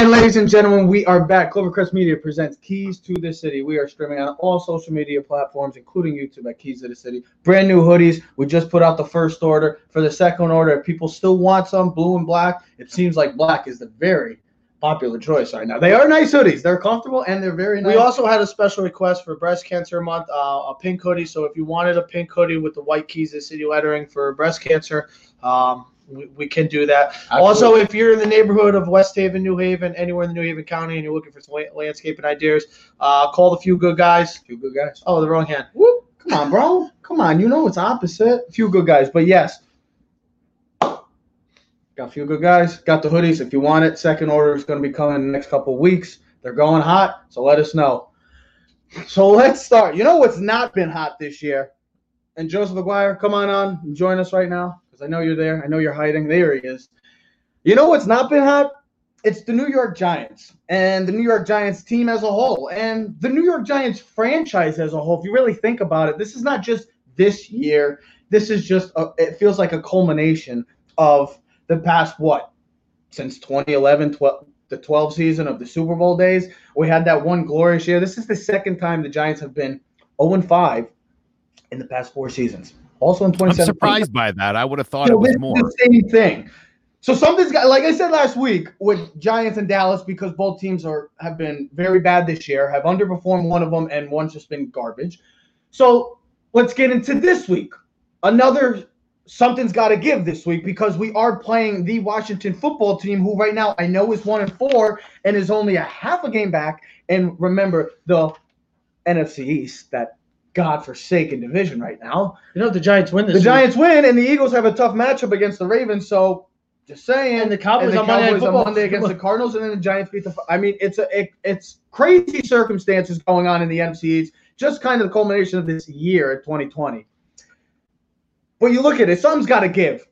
And ladies and gentlemen, we are back. Clovercrest Media presents Keys to the City. We are streaming on all social media platforms, including YouTube at Keys to the City. Brand new hoodies. We just put out the first order. For the second order, if people still want some blue and black, it seems like black is the very popular choice right now. They are nice hoodies. They're comfortable and they're very nice. We also had a special request for Breast Cancer Month, uh, a pink hoodie. So if you wanted a pink hoodie with the white keys of the city lettering for breast cancer, um, we, we can do that. Also, if you're in the neighborhood of West Haven, New Haven, anywhere in the New Haven County, and you're looking for some landscaping ideas, uh, call the few good guys. few good guys. Oh, the wrong hand. Whoop. Come on, bro. Come on. You know it's opposite. Few good guys, but yes. Got a few good guys. Got the hoodies. If you want it, second order is going to be coming in the next couple of weeks. They're going hot, so let us know. So let's start. You know what's not been hot this year? And Joseph Aguirre, come on on join us right now I know you're there. I know you're hiding. There he is. You know what's not been hot? It's the New York Giants and the New York Giants team as a whole and the New York Giants franchise as a whole. If you really think about it, this is not just this year. This is just, a, it feels like a culmination of the past, what, since 2011, 12, the 12 season of the Super Bowl days. We had that one glorious year. This is the second time the Giants have been 0 5 in the past four seasons. Also in 2017. I'm surprised by that. I would have thought So it was more. the same thing. So something's got, like I said last week with Giants and Dallas, because both teams are have been very bad this year, have underperformed one of them, and one's just been garbage. So let's get into this week. Another something's got to give this week because we are playing the Washington football team, who right now I know is one and four and is only a half a game back. And remember the NFC East, that godforsaken division right now. You know, if the Giants win this. The Giants win, and the Eagles have a tough matchup against the Ravens. So, just saying. And the Cowboys and the on Monday Cowboys on Monday against the Cardinals, and then the Giants beat the. I mean, it's a it, it's crazy circumstances going on in the MCs. Just kind of the culmination of this year at 2020. But you look at it, something's got to give.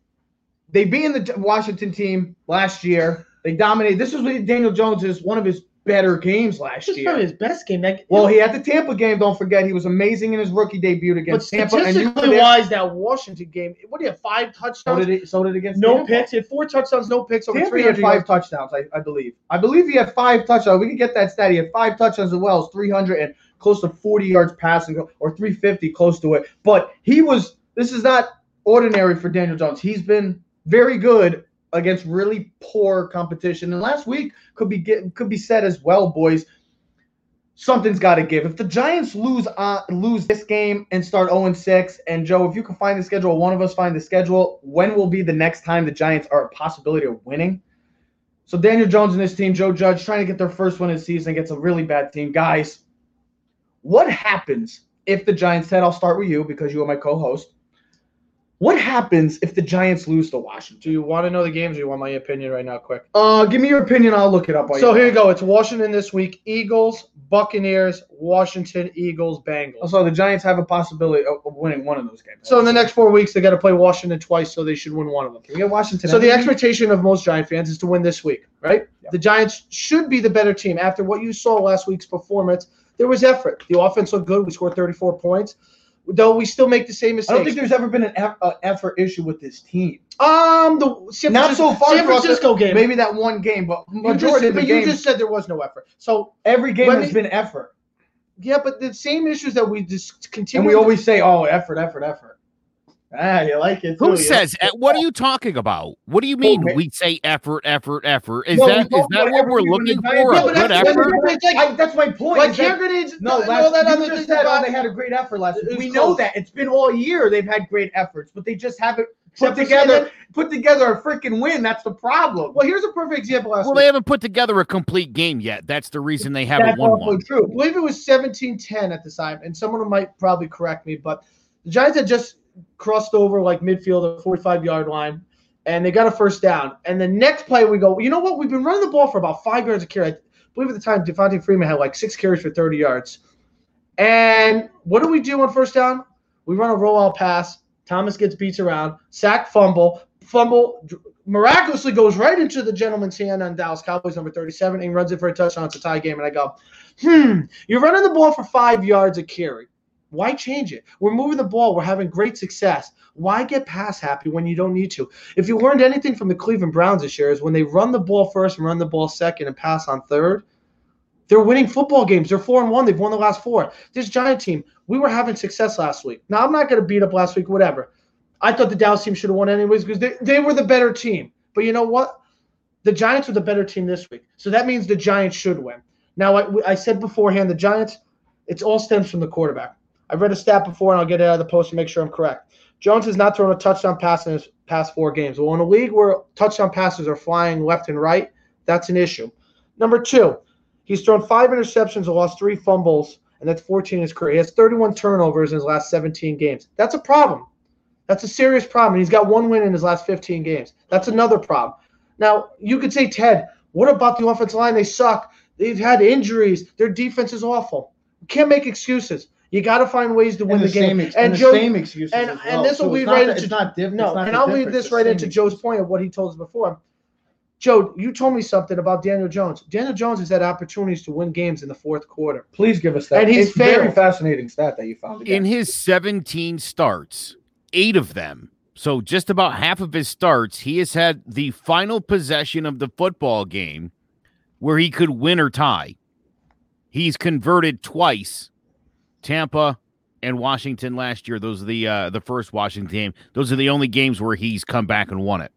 They beat in the Washington team last year. They dominated. This was Daniel Jones is one of his better games last This year. probably his best game. That, Well, he had the Tampa game. Don't forget, he was amazing in his rookie debut but against Tampa. And you were statistically there. wise, that Washington game. What do you have? Five So touchdowns. did it. So did against no Tampa. picks. He had four touchdowns, no picks over Tampa three had five yards. touchdowns, I, I believe. I believe he had five touchdowns. We can get that stat. He had five touchdowns as well as 300 and close to 40 yards passing or 350 close to it. But he was. This is not ordinary for Daniel Jones. He's been very good against really poor competition. And last week could be get, could be said as well, boys. Something's got to give. If the Giants lose uh, lose this game and start 0 6, and Joe, if you can find the schedule, one of us find the schedule. When will be the next time the Giants are a possibility of winning? So Daniel Jones and his team, Joe Judge, trying to get their first win of the season against a really bad team. Guys, what happens if the Giants, Ted, I'll start with you because you are my co-host. What happens if the Giants lose to Washington? Do you want to know the games or you want my opinion right now, quick? Uh, give me your opinion. I'll look it up. So here you go. It's Washington this week. Eagles, Buccaneers, Washington, Eagles, Bengals. So the Giants have a possibility of winning one of those games. So in the next four weeks, they got to play Washington twice, so they should win one of them. Can we get Washington? So the expectation of most Giant fans is to win this week, right? The Giants should be the better team. After what you saw last week's performance, there was effort. The offense looked good. We scored 34 points, though we still make the same mistakes. I don't think there's ever been an eff- uh, effort issue with this team. um the San Not Francisco, so far. San Francisco game. maybe that one game, but you majority just, of the but you just said there was no effort. So every game has me- been effort, yeah, but the same issues that we just continue. and we always say, "Oh, effort, effort, effort." Ah, you like it? Who too, yeah. says? eh, What are you talking about? What do you mean? Okay. We say effort, effort, effort. Is No, that is that what we're looking for? Giants- A good that's- effort. It's like, I, that's my point. like is that- hand grenades. No, and last, all that you other just said about- oh, they had a great effort last week. was We know that it's been all year. They've had great efforts, but they just haven't put together Sunday. put together a freaking win. That's the problem. Well, here's a perfect example. Last Well, week. they haven't put together a complete game yet. That's the reason they haven't That's won one. true. I believe it was 17-10 at the time, and someone might probably correct me, but the Giants had just crossed over like midfield, the 45-yard line, and they got a first down. And the next play, we go, you know what? We've been running the ball for about five yards a carry. I believe at the time, Devonta Freeman had like six carries for 30 yards. And what do we do on first down? We run a rollout pass Thomas gets beats around, sack, fumble, fumble, miraculously goes right into the gentleman's hand on Dallas Cowboys number 37 and runs it for a touchdown. It's a tie game. And I go, hmm, you're running the ball for five yards a carry. Why change it? We're moving the ball. We're having great success. Why get pass happy when you don't need to? If you learned anything from the Cleveland Browns this year, is when they run the ball first and run the ball second and pass on third, they're winning football games. They're four and one. They've won the last four. This Giant team, we were having success last week. Now I'm not going to beat up last week, whatever. I thought the Dallas team should have won anyways because they, they were the better team. But you know what? The Giants were the better team this week. So that means the Giants should win. Now, I, I said beforehand, the Giants, it's all stems from the quarterback. I've read a stat before, and I'll get it out of the post to make sure I'm correct. Jones has not thrown a touchdown pass in his past four games. Well, in a league where touchdown passes are flying left and right, that's an issue. Number two, he's thrown five interceptions and lost three fumbles, and that's 14 in his career. He has 31 turnovers in his last 17 games. That's a problem. That's a serious problem. He's got one win in his last 15 games. That's another problem. Now, you could say, Ted, what about the offensive line? They suck. They've had injuries. Their defense is awful. You can't make excuses. You got to find ways to win the, the game. same, ex- and and the Joe, same excuses and- as and well. this will So lead it's not right into- not different. no, not and I'll lead this right into Joe's excuses. point of what he told us before. Joe, you told me something about Daniel Jones. Daniel Jones has had opportunities to win games in the fourth quarter. Please give us that. And he's it's very fascinating stat that you found. In his 17 starts, eight of them, so just about half of his starts, he has had the final possession of the football game where he could win or tie. He's converted twice. Tampa and Washington last year. Those are the uh, the first Washington game. Those are the only games where he's come back and won it.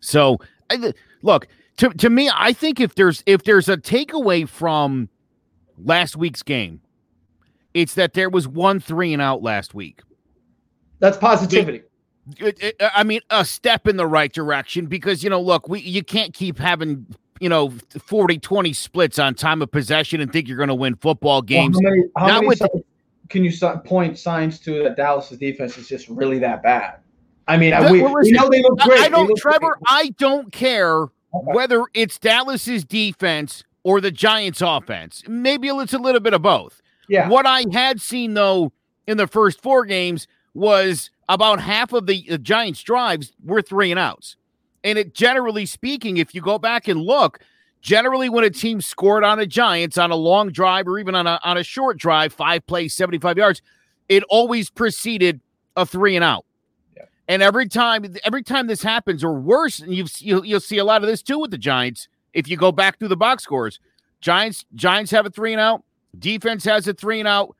So I, look to to me, I think if there's if there's a takeaway from last week's game, it's that there was one three and out last week. That's positivity. It- it- I mean, a step in the right direction because you know, look, we you can't keep having you know 40 20 splits on time of possession and think you're going to win football games. Well, how many, how Not many with- signs can you point signs to that Dallas's defense is just really that bad? I mean, we, we know they look great. I don't, Trevor. great. I don't care Okay. whether it's Dallas's defense or the Giants' offense. Maybe it's a little bit of both. Yeah, What I had seen though in the first four games was about half of the, the Giants' drives were three and outs. And it generally speaking, if you go back and look, generally when a team scored on a Giants on a long drive or even on a on a short drive, five plays, 75 yards, it always preceded a three and out. Yeah. And every time every time this happens, or worse, and you've you'll, you'll see a lot of this too with the Giants. If you go back through the box scores, Giants Giants have a three and out. Defense has a three and out.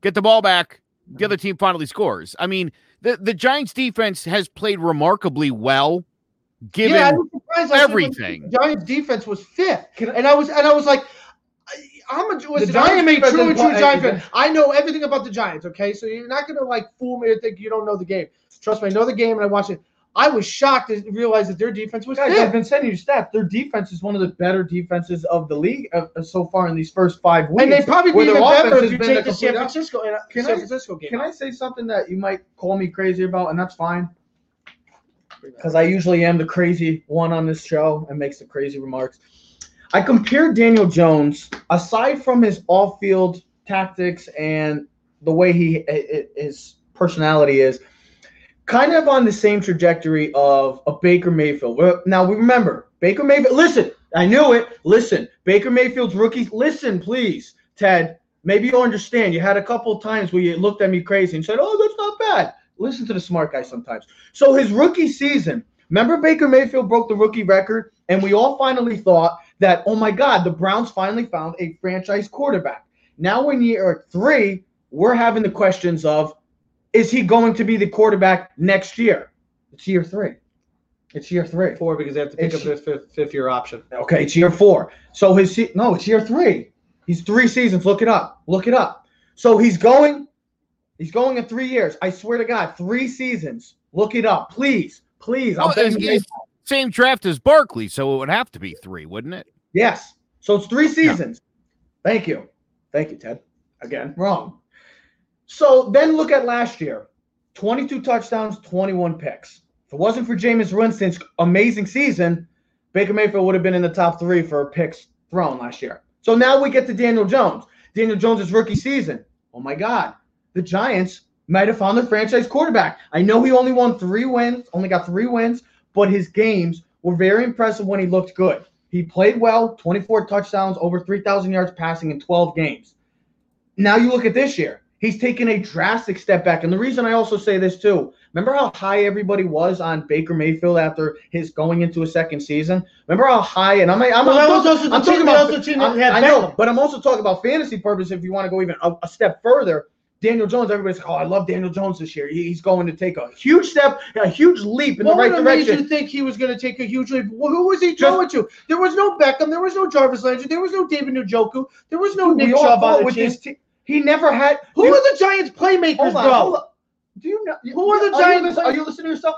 Get the ball back. The other team finally scores. I mean, the, the Giants defense has played remarkably well, given yeah, I was surprised. I everything. The Giants defense was fifth, and I was and I was like, I- I'm a listen, I am a Giants true and true Giant fan. I know everything about the Giants. Okay, so you're not gonna like fool me or think you don't know the game. Trust me, I know the game and I watched it. I was shocked to realize that their defense was Guys, I've been sending you stats. Their defense is one of the better defenses of the league uh, uh, so far in these first five weeks. And they probably be even better if you been take the San Francisco and Can San I- Francisco game. Can. I say something that you might call me crazy about, and that's fine? Because I usually am the crazy one on this show and makes the crazy remarks. I compared Daniel Jones, aside from his off-field tactics and the way he his personality is, kind of on the same trajectory of a Baker Mayfield. Now we remember Baker Mayfield. Listen, I knew it. Listen, Baker Mayfield's rookies. Listen, please, Ted. Maybe you'll understand. You had a couple of times where you looked at me crazy and said, "Oh, that's not bad." Listen to the smart guy sometimes. So his rookie season, remember Baker Mayfield broke the rookie record, and we all finally thought that, oh my God, the Browns finally found a franchise quarterback. Now in year three, we're having the questions of, is he going to be the quarterback next year? It's year three. It's year three. four because they have to pick It's- up their fifth, fifth year option. Okay, it's year four. So his se- no, it's year three. He's three seasons. Look it up. Look it up. So he's going. He's going in three years. I swear to God, three seasons. Look it up, please, please. I'll bet it's- you- it's same draft as Barkley, so it would have to be three, wouldn't it? yes. So it's three seasons. Thank you, thank you, Ted. Again, wrong. So then look at last year: twenty-two touchdowns, twenty-one picks. If it wasn't for Jameis Winston's amazing season, Baker Mayfield would have been in the top three for picks thrown last year. So now we get to Daniel Jones. Daniel Jones' rookie season. Oh my God. The Giants might have found the franchise quarterback. I know he only won three wins, only got three wins, but his games were very impressive when he looked good. He played well, 24 touchdowns, over 3,000 yards passing in 12 games. Now you look at this year. He's taken a drastic step back. And the reason I also say this too, remember how high everybody was on Baker Mayfield after his going into a second season? Remember how high, and I'm, I'm, Well, I'm, also I'm talking about, was team that I- had I know, but I'm also talking about fantasy purpose. If you want to go even a, a step further, Daniel Jones, everybody's like, oh, I love Daniel Jones this year. He's going to take a huge step, a huge leap in What the right would have made you think he was going to take a huge leap? Well, who was he throwing to? There was no Beckham. There was no Jarvis Landry. There was no David Njoku. There was no Nick Chubb on the team. He never had. Who you- are the Giants playmakers, on, bro? Do you know Who are the you Giants listen- Are you listening to yourself?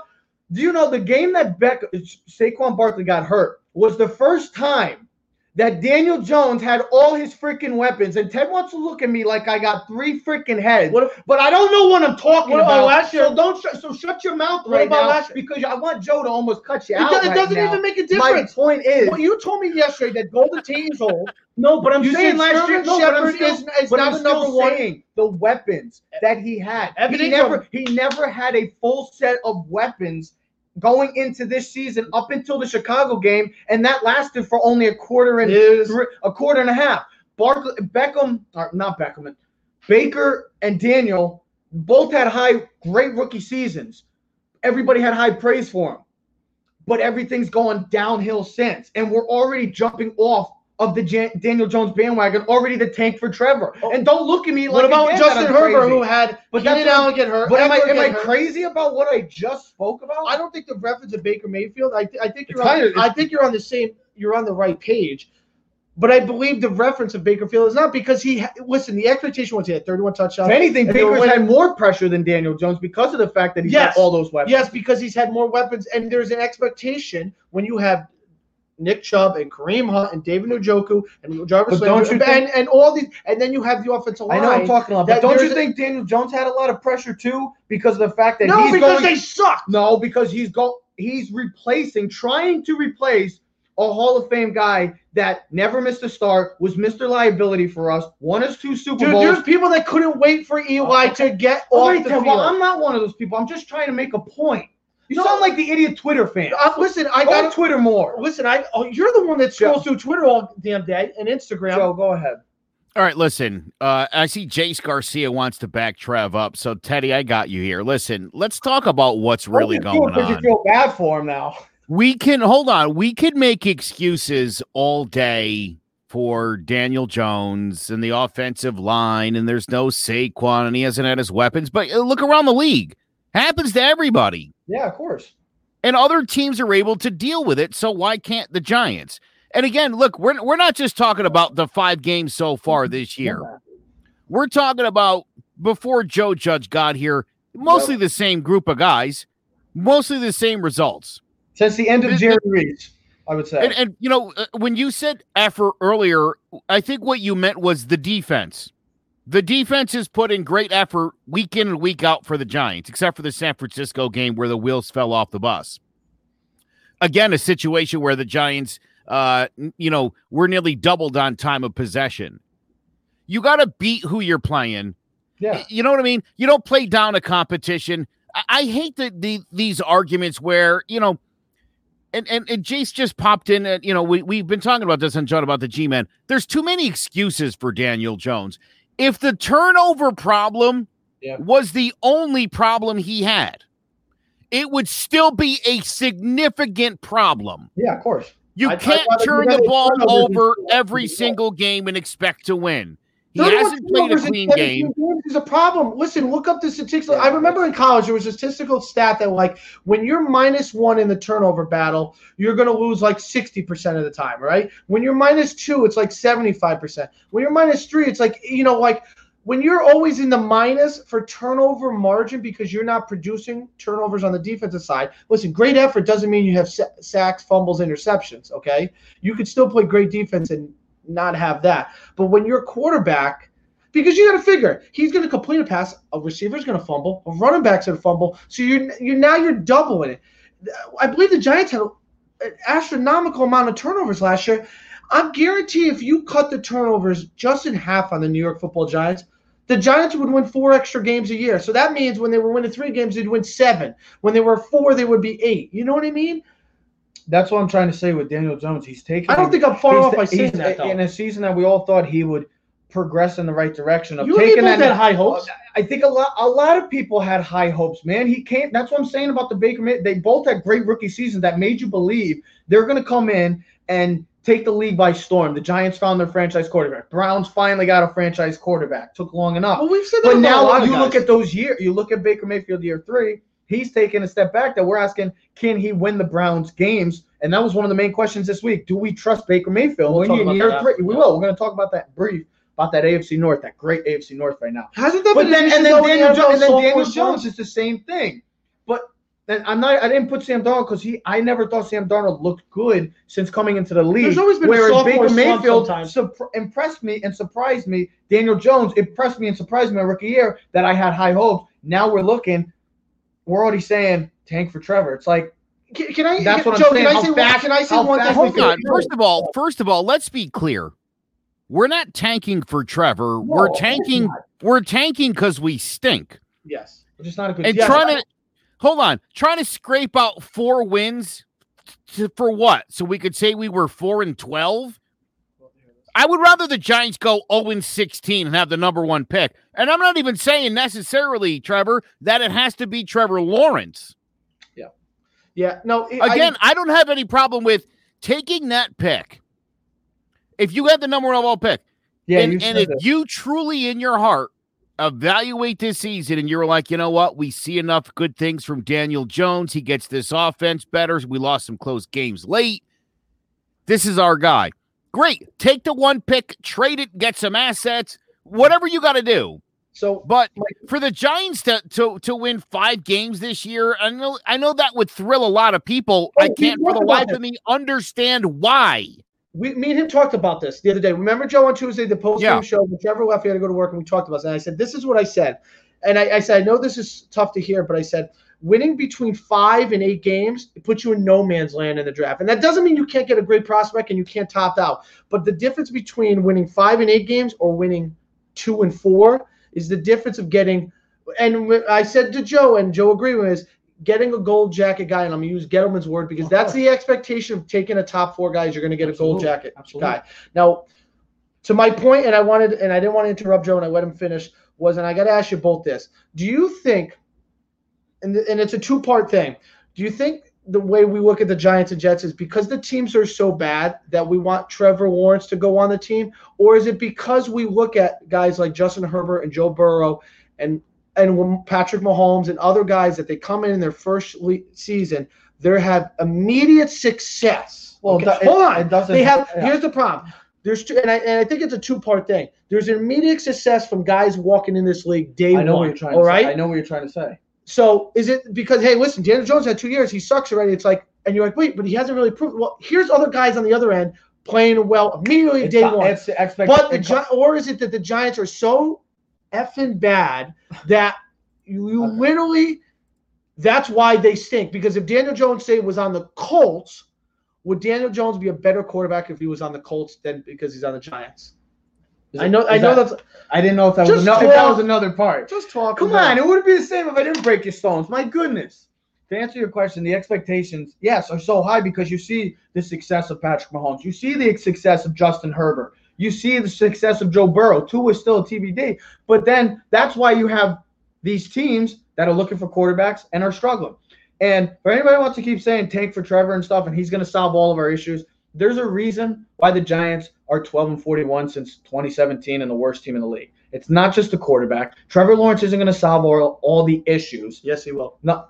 Do you know the game that Beck Saquon Barkley got hurt was the first time that Daniel Jones had all his freaking weapons, and Ted wants to look at me like I got three freaking heads, if- but I don't know what I'm talking What about last year? So don't sh- so shut your mouth right about now last year? because I want Joe to almost cut you It, out. do- it right doesn't now. even make a difference. My point is, Well, you told me yesterday that Golden Tate is old. no, but I'm You saying last year, no, Shepard still, is, is but not I'm the number one. the weapons that he had. Evan he never he never had a full set of weapons going into this season up until the Chicago game, and that lasted for only a quarter and three, a quarter and a half. Barkley, Beckham, or not Beckham, Baker and Daniel both had high, great rookie seasons. Everybody had high praise for them, but everything's going downhill since, and we're already jumping off of the Jan- Daniel Jones bandwagon, already the tank for Trevor. Oh. And don't look at me like What about again Justin Herbert, who had But Keenan Allen get hurt? But am I am I crazy about what I just spoke about? I don't think the reference of Baker Mayfield. I, th- I think you're on, I think you're on the same. You're on the right page. But I believe the reference of Baker Field is not because he. Listen, the expectation was he had 31 touchdowns. If anything, And they were Baker's had more pressure than Daniel Jones because of the fact that he's Yes. got all those weapons. Yes, because he's had more weapons, and there's an expectation when you have Nick Chubb and Kareem Hunt and David Njoku and Jarvis But don't Landry you and, and all these, and then you have the offensive line. I know I'm talking about, that but don't you think Daniel Jones had a lot of pressure too because of the fact that no, he's because going? they suck. no, because he's go he's replacing, trying to replace a Hall of Fame guy that never missed a start, was Mr. Liability for us, won us two Super Dude, Bowls. there's people that couldn't wait for Eli oh, to get off right, the field. well, I'm not one of those people. I'm just trying to make a point. You No. sound like the idiot Twitter fan. Uh, listen, I Go on got Twitter more. Listen, I oh, you're the one that Joe. scrolls through Twitter all damn day and Instagram. Joe, go ahead. All right, listen. Uh, I see Jace Garcia wants to back Trev up. So, Teddy, I got you here. Listen, let's talk about what's really Don't you do it going 'cause You on. feel bad for him now. We can hold on. We can make excuses all day for Daniel Jones and the offensive line, and there's no Saquon, and he hasn't had his weapons. But uh, look around the league; happens to everybody, Yeah, of course. and other teams are able to deal with it. So why can't the Giants? And again, look, we're we're not just talking about the five games so far this year. We're talking about before Joe Judge got here, mostly the same group of guys, mostly the same results. Since the end of Jerry Reese, I would say. And, and you know, uh, when you said effort earlier, I think what you meant was the defense. The defense has put in great effort week in and week out for the Giants, except for the San Francisco game where the wheels fell off the bus. Again, a situation where the Giants, uh, you know, were nearly doubled on time of possession. You got to beat who you're playing. yeah. You know what I mean? You don't play down a competition. I, I hate the, the these arguments where you know, and and, and Jace just popped in. You know, we we've been talking about this on John about the G man. There's too many excuses for Daniel Jones. If the turnover problem Yeah. was the only problem he had, it would still be a significant problem. Yeah, of course. You I'd can't rather turn the ball over than over score. every single game and expect to win. He hasn't played a clean game. is a problem. Listen, look up the statistics. I remember in college there was a statistical stat that like when you're minus one in the turnover battle, you're going to lose like 60% of the time, right? When you're minus two, it's like 75%. When you're minus three, it's like, you know, like when you're always in the minus for turnover margin because you're not producing turnovers on the defensive side. Listen, great effort doesn't mean you have sacks, fumbles, interceptions, okay? You could still play great defense and not have that. But when you're quarterback, because you got to figure he's going to complete a pass, a receiver's going to fumble, a running back's going to fumble. So you're you now you're doubling it. I believe the Giants had an astronomical amount of turnovers last year. I'm guarantee if you cut the turnovers just in half on the New York Football Giants, the Giants would win four extra games a year. So that means when they were winning three games, they'd win seven. When they were four, they would be eight. You know what I mean? That's what I'm trying to say with Daniel Jones. He's taking. I don't think I'm far off by saying that though. In a season that we all thought he would progress in the right direction of You taking that. had high hopes. I think a lot, a lot of people had high hopes, man. He came. That's what I'm saying about the Baker. They both had great rookie seasons that made you believe they're going to come in and take the league by storm. The Giants found their franchise quarterback. Browns finally got a franchise quarterback. Took long enough. Well, we've said that But now you look at those years. You look at Baker Mayfield year three. He's taking a step back. That we're asking, can he win the Browns games? And that was one of the main questions this week. Do we trust Baker Mayfield? We'll talk about that we will. We're going to talk about that brief about that AFC North, that great AFC North right now. Hasn't that But been then, and then Daniel, the jo- and then Daniel Jones is the same thing. But then I'm not. I didn't put Sam Darnold because he. I never thought Sam Darnold looked good since coming into the league. There's always been a Whereas Baker Mayfield surpr- impressed me and surprised me. Daniel Jones impressed me and surprised me my rookie year that I had high hopes. Now we're looking. We're already saying tank for Trevor. It's like Can, can I? That's what I'm saying, Can I say fast- Can I say one thing? Hold on. First of all, first of all, let's be clear. We're not tanking for Trevor. we're tanking. We're tanking because we stink. Yes. It's just not a good. And Yeah. trying to hold on, trying to scrape out four wins to, for what? So we could say we were four and twelve. I would rather the Giants go 0 and 16 and have the number one pick. And I'm not even saying necessarily, Trevor, that it has to be Trevor Lawrence. Yeah. Yeah. No. I- Again, I, don't have any problem with taking that pick. If you have the number one overall pick, yeah, and, and if you truly in your heart evaluate this season and you're like, you know what, we see enough good things from Daniel Jones. He gets this offense better. We lost some close games late. This is our guy. Great. Take the one pick, trade it, get some assets, whatever you got to do. so But for the Giants to, to to win five games this year, I know I know that would thrill a lot of people. Oh, I Oh, we can't for the life of me understand why. we, me and him talked about this the other day. Remember Joe on Tuesday, the post game Yeah. show when Trevor left, he had to go to work, and we talked about this. And I said, "This is what I said," and I, I said, "I know this is tough to hear, but I said." Winning between five and eight games it puts you in no man's land in the draft, and that doesn't mean you can't get a great prospect and you can't top out. But the difference between winning five and eight games or winning two and four is the difference of getting. And I said to Joe, and Joe agreed with me, is getting a gold jacket guy, and I'm gonna use Gettleman's word because that's the expectation of taking a top four guys. You're gonna get a gold jacket Absolutely. guy. Now, to my point, and I wanted, and I didn't want to interrupt Joe, and I let him finish. Was, and I got to ask you both this: Do you think, and and it's a two part thing, do you think the way we look at the Giants and Jets is because the teams are so bad that we want Trevor Lawrence to go on the team, or is it because we look at guys like Justin Herbert and Joe Burrow and and Patrick Mahomes and other guys that they come in in their first le- season, they have immediate success. Well, Okay, it hold on. it doesn't- they have. yeah. Here's the problem. There's two, and I, and I think it's a two part thing. There's immediate success from guys walking in this league day I know one. what you're trying all to right. say. I know what you're trying to say. So is it because hey, listen, Daniel Jones had two years, he sucks already. It's like, and you're like, wait, but he hasn't really proved. Well, here's other guys on the other end playing well immediately It's, day not- one. it's expect- But the Gi- or is it that the Giants are so effing bad that you, you Okay. literally that's why they stink. Because if Daniel Jones say was on the Colts, would Daniel Jones be a better quarterback if he was on the Colts than because he's on the Giants? Is I it- know I know that- that's I didn't know if that was another, if that was another part. just talk. Come on, it wouldn't be the same if I didn't break your stones. My goodness. To answer your question, the expectations, yes, are so high because you see the success of Patrick Mahomes. You see the success of Justin Herbert. You see the success of Joe Burrow. Two is still a TBD. But then that's why you have these teams that are looking for quarterbacks and are struggling. And for anybody who wants to keep saying tank for Trevor and stuff, and he's going to solve all of our issues, there's a reason why the Giants are 12 and 41 since 2017 and the worst team in the league. It's not just the quarterback. Trevor Lawrence isn't going to solve all, all the issues. Yes, he will. No,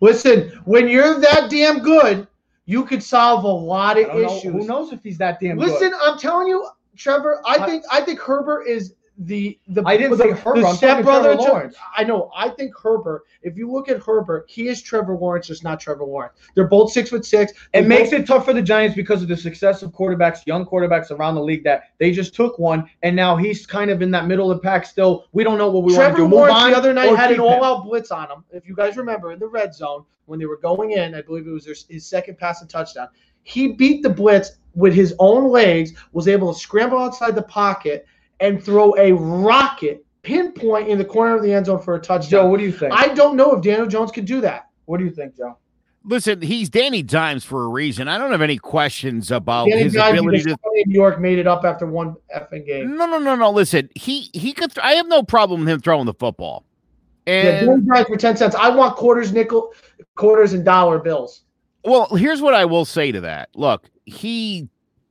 Listen, when you're that damn good, you could solve a lot of don't know. issues. Who knows if he's that damn good. Listen, good? I'm telling you, Trevor. I I- think I think Herbert is the the. I didn't the, say Herbert. The stepbrother. Trevor Lawrence. I know. I think Herbert. If you look at Herbert, he is Trevor Lawrence, just not Trevor Lawrence. They're both six foot six. It makes it tough for the Giants because of the success of quarterbacks, young quarterbacks around the league that they just took one, and now he's kind of in that middle of the pack still. We don't know what we want Trevor to do. Move Lawrence on the other night had an all-out blitz on him. If you guys remember, in the red zone when they were going in, I believe it was their, his second pass and touchdown. He beat the blitz with his own legs, was able to scramble outside the pocket and throw a rocket pinpoint in the corner of the end zone for a touchdown. Joe, what do you think? I don't know if Daniel Jones can do that. what do you think, Joe? Listen, he's Danny Dimes for a reason. I don't have any questions about Danny his Dimes, ability because to. somebody New York made it up after one effing game. No, no, no, no. Listen, he he could. Th- I have no problem with him throwing the football. Yeah, And Danny Dimes for ten cents. I want quarters, nickel, quarters, and dollar bills. Well, here's what I will say to that. Look, he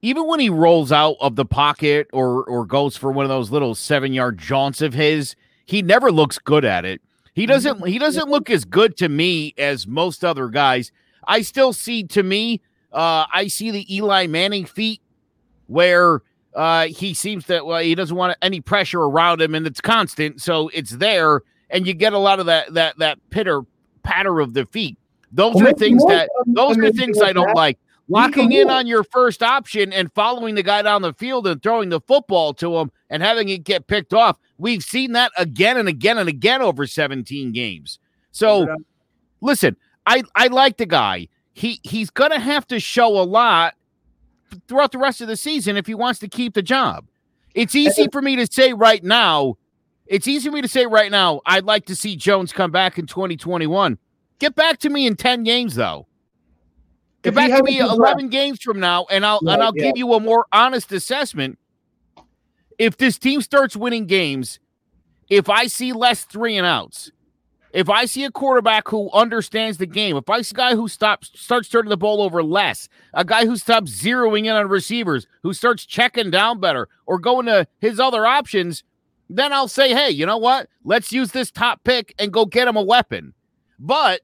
even when he rolls out of the pocket or or goes for one of those little seven yard jaunts of his, he never looks good at it. He doesn't he doesn't look as good to me as most other guys. I still see to me, uh, I see the Eli Manning feet where uh he seems that well he doesn't want any pressure around him and it's constant, so it's there, and you get a lot of that that that pitter patter of the feet. Those Well, are things that those are things I don't that. like. Locking in on your first option and following the guy down the field and throwing the football to him and having it get picked off. We've seen that again and again and again over 17 games. So listen, I I like the guy. He he's gonna have to show a lot throughout the rest of the season if he wants to keep the job. It's easy for me to say right now. It's easy for me to say right now. I'd like to see Jones come back in 2021. Get back to me in 10 games though. Get back to me good 11 games from now, and I'll and I'll yeah. give you a more honest assessment. If this team starts winning games, if I see less three and outs, if I see a quarterback who understands the game, if I see a guy who stops starts turning the ball over less, a guy who stops zeroing in on receivers, who starts checking down better or going to his other options, then I'll say, hey, you know what? Let's use this top pick and go get him a weapon. But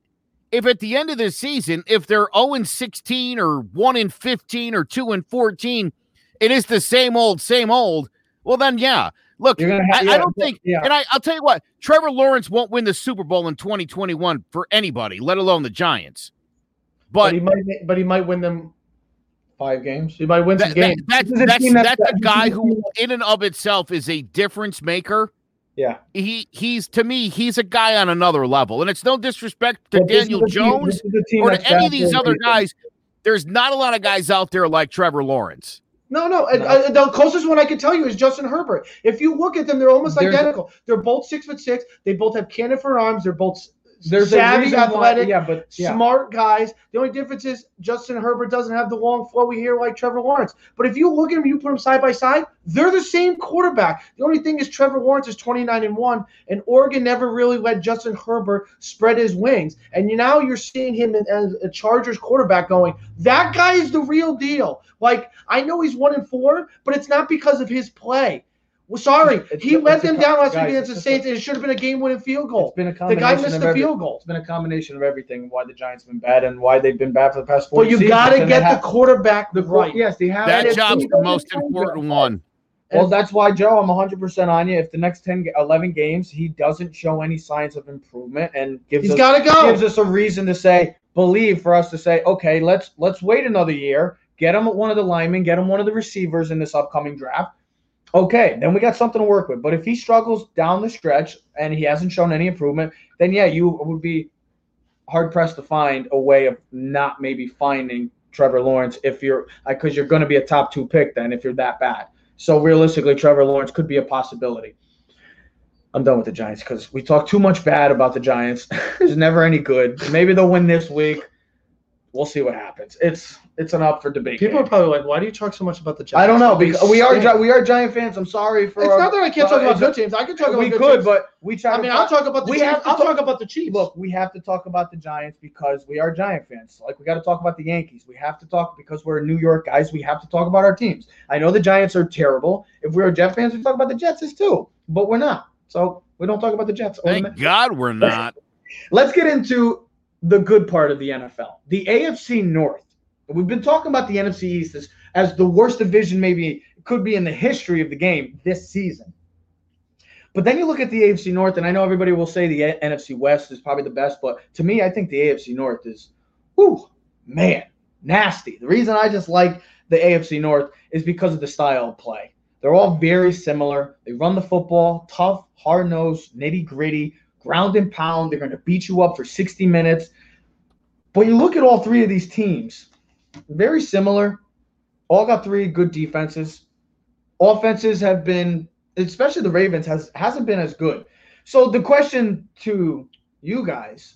if at the end of the season, if they're 0 and 16 or 1 and 15 or 2 and 14, it is the same old, same old. Well, then, yeah. Look, You're I, have- I don't think, yeah. and I, I'll tell you what, Trevor Lawrence won't win the Super Bowl in 2021 for anybody, let alone the Giants. But, But he might. But he might win them. Five games. He might win some that, that- games. that's a that's that's- that's a guy who, in and of itself, is a difference maker. Yeah. He he's to me, he's a guy on another level, and it's no disrespect to But Daniel Jones this is a team or to any of these other guys. There's not a lot of guys out there like Trevor Lawrence. No, no. No. uh, the closest one I can tell you is Justin Herbert. If you look at them, they're almost There's- identical. They're both six foot six. They both have cannon for arms. They're both There's savvy, why- athletic, yeah, but yeah. smart guys. The only difference is Justin Herbert doesn't have the long flowy hair like Trevor Lawrence. But if you look at them, you put them side by side, they're the same quarterback. The only thing is Trevor Lawrence is 29 and 1, and Oregon never really let Justin Herbert spread his wings. And now you're seeing him as a Chargers quarterback going, that guy is the real deal. Like, I know he's one and four, but it's not because of his play. Well, sorry, It's- he it's let a them co- down last guys, week against the it's a- Saints, and it should have been a game-winning field It's goal. been a The guy missed the every- field goal. It's been a combination of everything. Why the Giants have been bad and why they've been bad for the past four. But you got to get the quarterback the right. Yes, they have. That and if job's the most important one. Well, that's why, Joe, I'm 100% on you. If the next 10, 11 games he doesn't show any signs of improvement and gives He's us, got to go. gives us a reason to say, believe for us to say, okay, let's let's wait another year, get him one of the linemen, get him one of the receivers in this upcoming draft. Okay, then we got something to work with. But if he struggles down the stretch and he hasn't shown any improvement, then yeah, you would be hard pressed to find a way of not maybe finding Trevor Lawrence if you're because you're going to be a top two pick then if you're that bad. So realistically, Trevor Lawrence could be a possibility. I'm done with the Giants because we talk too much bad about the Giants. There's never any good. Maybe they'll win this week. We'll see what happens. It's it's an up for debate. People game. are probably like, "Why do you talk so much about the Giants?" I don't know because we are. Gi- we are Giant fans. I'm sorry for. It's our- not that I can't well, talk uh, about good teams. I can talk about we good could, teams. but we try. I to mean, talk- I'll talk about the we Chiefs. have to I'll talk- talk about the Chiefs. Look, we have to talk about the Giants because we are Giant fans. Like we got to talk about the Yankees. We have to talk because we're New York guys. We have to talk about our teams. I know the Giants are terrible. If we were Jet fans, we talk about the Jets as too, but we're not. So we don't talk about the Jets. or the Thank God we're not. Let's get into the good part of the NFL. The AFC North. We've been talking about the NFC East as, as the worst division maybe could be in the history of the game this season. But then you look at the AFC North, and I know everybody will say the NFC West is probably the best, but to me, I think the AFC North is, whew, man, nasty. The reason I just like the AFC North is because of the style of play. They're all very similar. They run the football, tough, hard nosed, nitty gritty, ground and pound. They're going to beat you up for 60 minutes. But you look at all three of these teams, very similar. All got three good defenses. Offenses have been especially the Ravens, has hasn't been as good. So the question to you guys: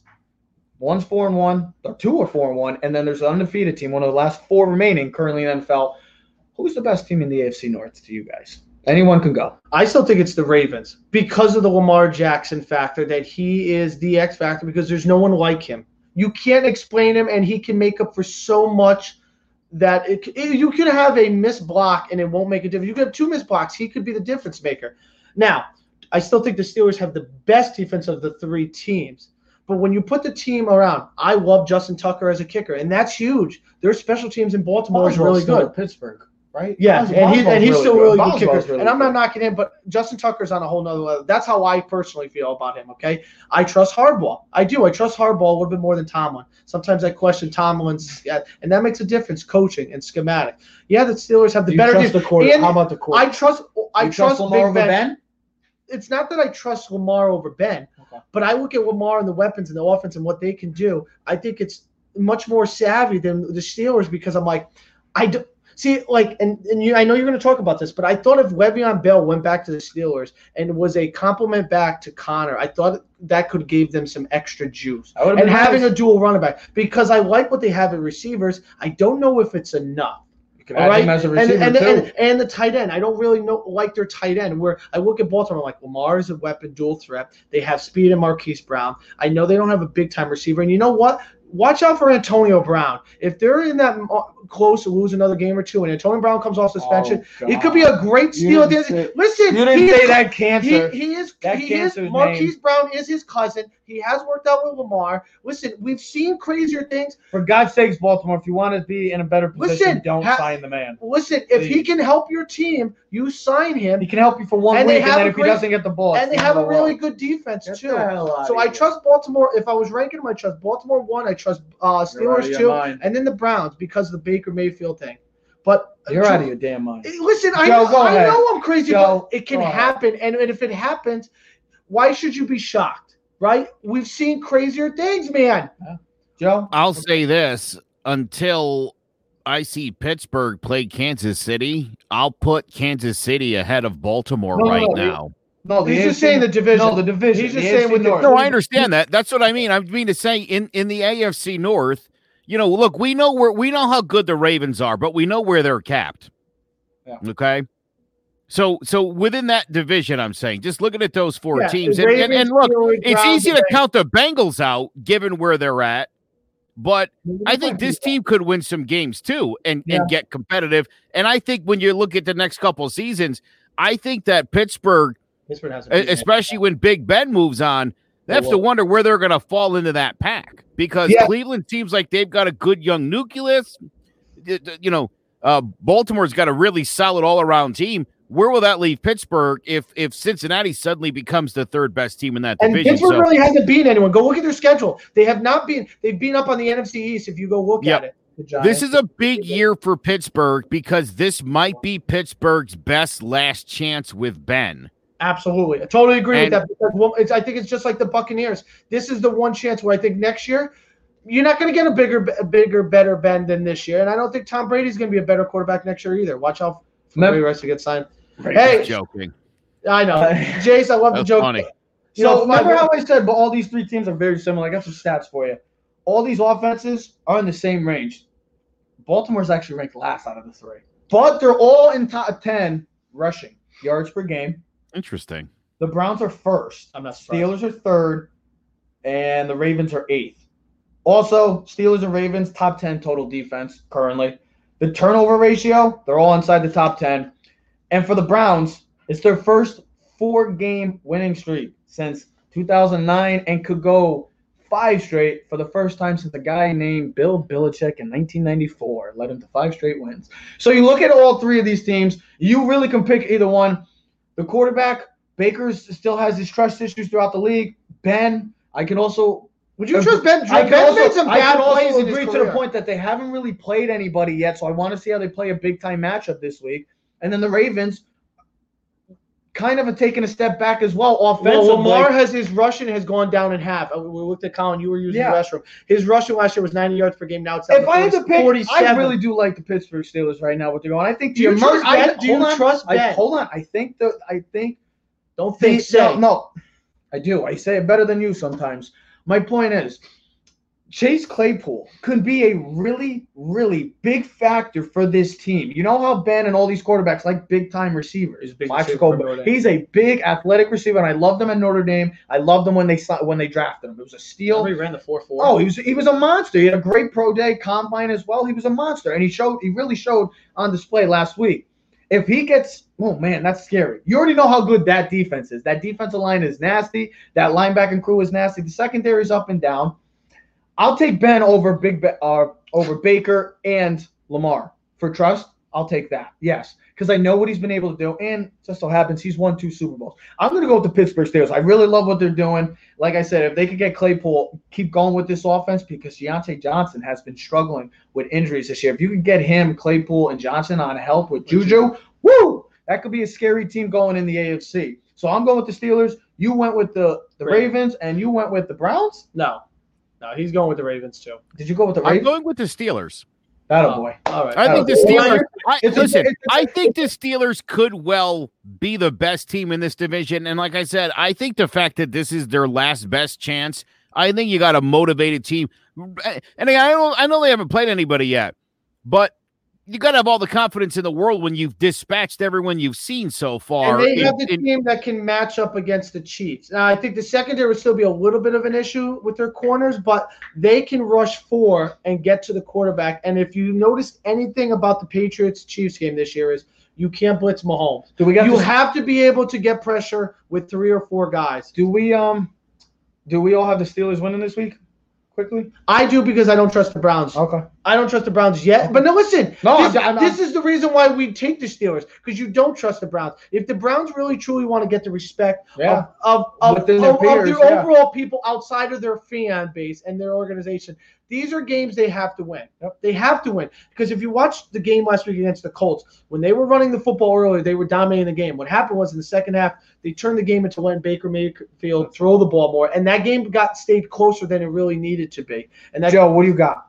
one's four and one, or two are four and one, and then there's an undefeated team, one of the last four remaining currently in NFL. Who's the best team in the AFC North to you guys? Anyone can go. I still think it's the Ravens because of the Lamar Jackson factor that he is the X factor because there's no one like him. You can't explain him, and he can make up for so much that it, it- you could have a missed block and it won't make a difference. You could have two missed blocks. He could be the difference maker. Now, I still think the Steelers have the best defense of the three teams. But when you put the team around, I love Justin Tucker as a kicker, and that's huge. Their special teams in Baltimore is really good. Pittsburgh, right? Yeah, Bos- and, he, and he's still really good Boswell's kicker. really and I'm not knocking him, but Justin Tucker's on a whole nother level. That's how I personally feel about him. Okay, I trust Harbaugh. I do. I trust Harbaugh a little bit more than Tomlin. Sometimes I question Tomlin's, yeah, and that makes a difference. Coaching and schematic. Yeah, the Steelers have the better. trust def- the quarter- How about the I trust. I You trust, Lamar Ben. Ben? It's not that I trust Lamar over Ben, Okay. but I look at Lamar and the weapons and the offense and what they can do. I think it's much more savvy than the Steelers because I'm like, I do, see like, and, and you, I know you're going to talk about this, but I thought if Le'Veon Bell went back to the Steelers and was a compliment back to Conner, I thought that could give them some extra juice. I And been having nice. a dual running back because I like what they have at receivers. I don't know if it's enough. All right, as a and, and, and, and the tight end. I don't really know like their tight end. Where I look at Baltimore, I'm like Lamar is a weapon, dual threat. They have speed and Marquise Brown. I know they don't have a big time receiver, and you know what? Watch out for Antonio Brown. If they're in that uh, close to lose another game or two, and Antonio Brown comes off suspension, Oh, it could be a great You steal. at the didn't end. say- Listen, You didn't say is- that cancer. he, he is That he is Marquise name. Brown is his cousin. He has worked out with Lamar. Listen, we've seen crazier things. For God's sakes, Baltimore, if you want to be in a better position, Listen, don't ha- sign the man. Listen, if he can help your team, you sign him. He can help you for one And week, and then if great- he doesn't get the ball, and they have a the really world. good defense Get too. the hell outta So I trust Baltimore. If I was ranking them, I trust Baltimore one. I trust uh, Steelers two, mind. and then the Browns because of the Baker Mayfield thing. But You're out of your damn mind. Listen, I, know, I know I'm crazy, Joe, but it can happen. And, and if it happens, why should you be shocked? Right? We've seen crazier things, man. Joe, I'll say this until I see Pittsburgh play Kansas City, I'll put Kansas City ahead of Baltimore No, no, right no, now. no, He's just saying the division. No, the division. He's just the saying with North. No, I understand that. That's what I mean. I mean to say in in the AFC North, you know, look, we know where we know how good the Ravens are, but we know where they're capped. Yeah. Okay. So so within that division, I'm saying, just looking at those four Yeah, teams, and, and, and look, it's easy to count the Bengals out given where they're at, but I think this team could win some games too and, Yeah. and get competitive. And I think when you look at the next couple of seasons, I think that Pittsburgh, Pittsburgh has especially when Big Ben moves on, they have to wonder where they're going to fall into that pack because Yeah. Cleveland seems like they've got a good young nucleus. You know, uh, Baltimore's got a really solid all around team. Where will that leave Pittsburgh if if Cincinnati suddenly becomes the third best team in that And division? Pittsburgh So- really hasn't beaten anyone. Go look at their schedule. They have not been. They've been up on the NFC East. If you go look Yep. at it, This is a big year for Pittsburgh because this might be Pittsburgh's best last chance with Ben. Absolutely. I totally agree And- with that. Because, well, it's, I think it's just like the Buccaneers. This is the one chance where I think next year you're not going to get a bigger, a bigger, better Ben than this year. And I don't think Tom Brady's going to be a better quarterback next year either. Watch out for Mem- Ray Rice to get signed. Hey, Joking. I know. Jace, I love the joke. funny. You know, So remember five- how I said, but all these three teams are very similar. I got some stats for you. All these offenses are in the same range. Baltimore's actually ranked last out of the three, but they're all in top ten rushing yards per game. Interesting. The Browns are first. I'm not surprised. Steelers are third, and the Ravens are eighth. Also, Steelers and Ravens top ten total defense currently. The turnover ratio, they're all inside the top ten. And for the Browns, it's their first four-game winning streak since 2009, and could go five straight for the first time since a guy named Bill Belichick in 1994 led him to five straight wins. So you look at all three of these teams, you really can pick either one. The quarterback, Baker's still has his trust issues throughout the league. Ben, I can also Would you trust Ben? I Ben also, made some I bad plays also in his agree to the point that they haven't really played anybody yet, so I want to see how they play a big time matchup this week. And then the Ravens, kind of have taken a step back as well Well, offensively. Lamar has his rushing has gone down in half. We looked at Colin. You were using Yeah. the restroom. His rushing last year was 90 yards per game. Now it's if I had to pick, 47. I really do like the Pittsburgh Steelers right now. What they're going, I think Do you trust I- Do you hold on, trust I, Ben? hold on, I think the I think don't think say. no, no, I do. I say it better than you sometimes. My point is, Chase Claypool could be a really, really big factor for this team. You know how Ben and all these quarterbacks like big time receivers. He's a big Watch receiver go- for Notre Dame. He's a big athletic receiver, and I loved him at Notre Dame. I loved him when they when they drafted him. It was a steal. He ran the 4 4. Oh, he was he was a monster. He had a great pro day combine as well. He was a monster, and he showed he really showed on display last week. If he gets, oh man, that's scary. You already know how good that defense is. That defensive line is nasty. That linebacking crew is nasty. The secondary is up and down. I'll take Ben over Big uh, over Baker and Lamar for trust. I'll take that. Yes, because I know what he's been able to do, and just so happens he's won two Super Bowls. I'm going to go with the Pittsburgh Steelers. I really love what they're doing. Like I said, if they could get Claypool, keep going with this offense because Diontae Johnson has been struggling with injuries this year. If you could get him, Claypool, and Johnson on help with Juju, woo, that could be a scary team going in the AFC. So I'm going with the Steelers. You went with the, the. Ravens, and you went with the Browns. No. No, he's going with the Ravens too. Did you go with the I'm going with the Steelers. That Oh. boy. All right. I think the Oh, Steelers. well, I, it's a- listen, it's a- I think the Steelers could well be the best team in this division, and like I said, I think the fact that this is their last best chance. I think you got a motivated team, and again, I know I know they haven't played anybody yet, but you got to have all the confidence in the world when you've dispatched everyone you've seen so far. And they in- have the in- team that can match up against the Chiefs. Now, I think the secondary would still be a little bit of an issue with their corners, but they can rush four and get to the quarterback. And if you noticed anything about the Patriots Chiefs game this year is you can't blitz Mahomes. Do we got You this- have to be able to get pressure with three or four guys. Do we um do we all have the Steelers winning this week? Quickly. I do because I don't trust the Browns. Okay. I don't trust the Browns yet. But no, listen. No, this, I'm- I'm- this is the reason why we take the Steelers because you don't trust the Browns. If the Browns really truly want to get the respect Yeah. of, of, of, of, of peers, their yeah. overall people outside of their fan base and their organization, these are games they have to win. Yep. They have to win because if you watched the game last week against the Colts, when they were running the football earlier, they were dominating the game. What happened was in the second half, they turned the game into letting Baker Mayfield throw the ball more, and that game got stayed closer than it really needed to be. And that Joe, what do you got?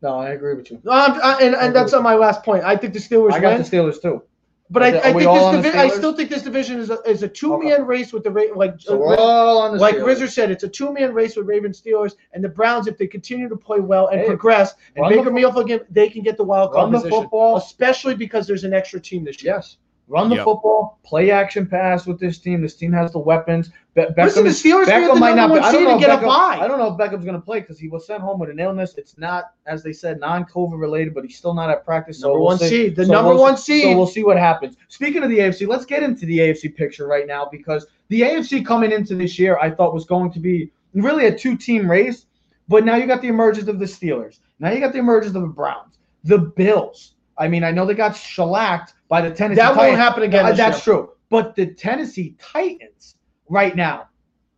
No, I agree with you. um, I- and, and that's on my last point. I think the Steelers I got win, the Steelers too. but I, Are I we think on this the division. I Steelers? still think this division is a, is a two man race with the Ra- like So we're all on the like Steelers. Rizzer said, it's a two man race with Ravens Steelers and the Browns. If they continue to play well and Hey, progress, and run the Baker fo- Mayfield they can get the wild card Run the position, football. especially because there's an extra team this year. Yes. Run the Yep. football, play action pass with this team. This team has the weapons. Be- Beckham, Listen, the Steelers can Beckham the might number not be. one I don't seed know and if get a Beckham, bye. I don't know if Beckham's going to play because he was sent home with an illness. It's not, as they said, non-COVID related, but he's still not at practice. So Number we'll one see. seed, the So number we'll- one seed. So we'll see what happens. Speaking of the AFC, let's get into the AFC picture right now because the AFC coming into this year, I thought was going to be really a two-team race, but now you got the emergence of the Steelers. Now you got the emergence of the Browns, the Bills. I mean, I know they got shellacked by the Tennessee. that won't happen again. Uh, that's year. true. But the Tennessee Titans right now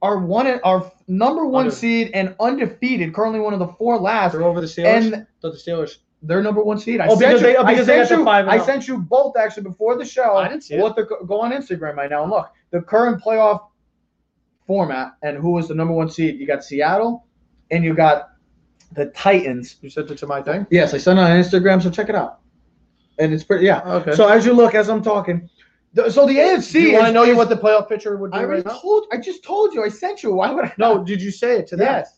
are one are number one Under- seed and undefeated, currently one of the four last, They're over the Steelers. and the Steelers. they're number one seed. I Oh, sent because you, they- oh, I because they sent you, five I oh. sent you both actually before the show. I didn't see it. The go on Instagram right now and look the current playoff format and who was the number one seed. You got Seattle, and you got the Titans. You sent it to my thing. Yes, I sent it on Instagram, so check it out. And it's pretty, yeah. Okay. So as you look, as I'm talking, the, so the AFC. Do you want to know you what the playoff picture would be I already right now? told. I just told you. I sent you. Why would I? No, did you say it to them? Yes.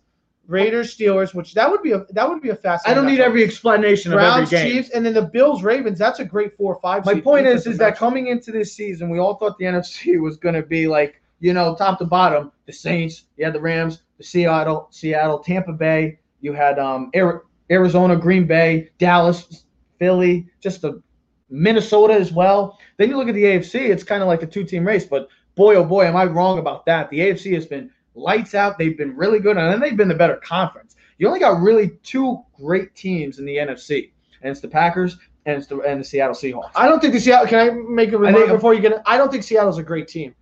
Raiders, Steelers, which that would be a that would be a fast. I don't need every explanation Browns, of every game. Chiefs, and then the Bills, Ravens. That's a great four or five. My point is, is that coming into this season, we all thought the NFC was going to be like, you know, top to bottom. The Saints, you had the Rams, the Seattle, Seattle, Tampa Bay. You had um Ari- Arizona, Green Bay, Dallas, Philly, just the Minnesota as well. Then you look at the AFC, it's kind of like a two-team race. But boy, oh boy, am I wrong about that? The AFC has been lights out. They've been really good, and then they've been the better conference. You only got really two great teams in the NFC, and it's the Packers and it's the and the Seattle Seahawks. I don't think the Seattle. Can I make a remark think- before you get? I don't think Seattle's a great team.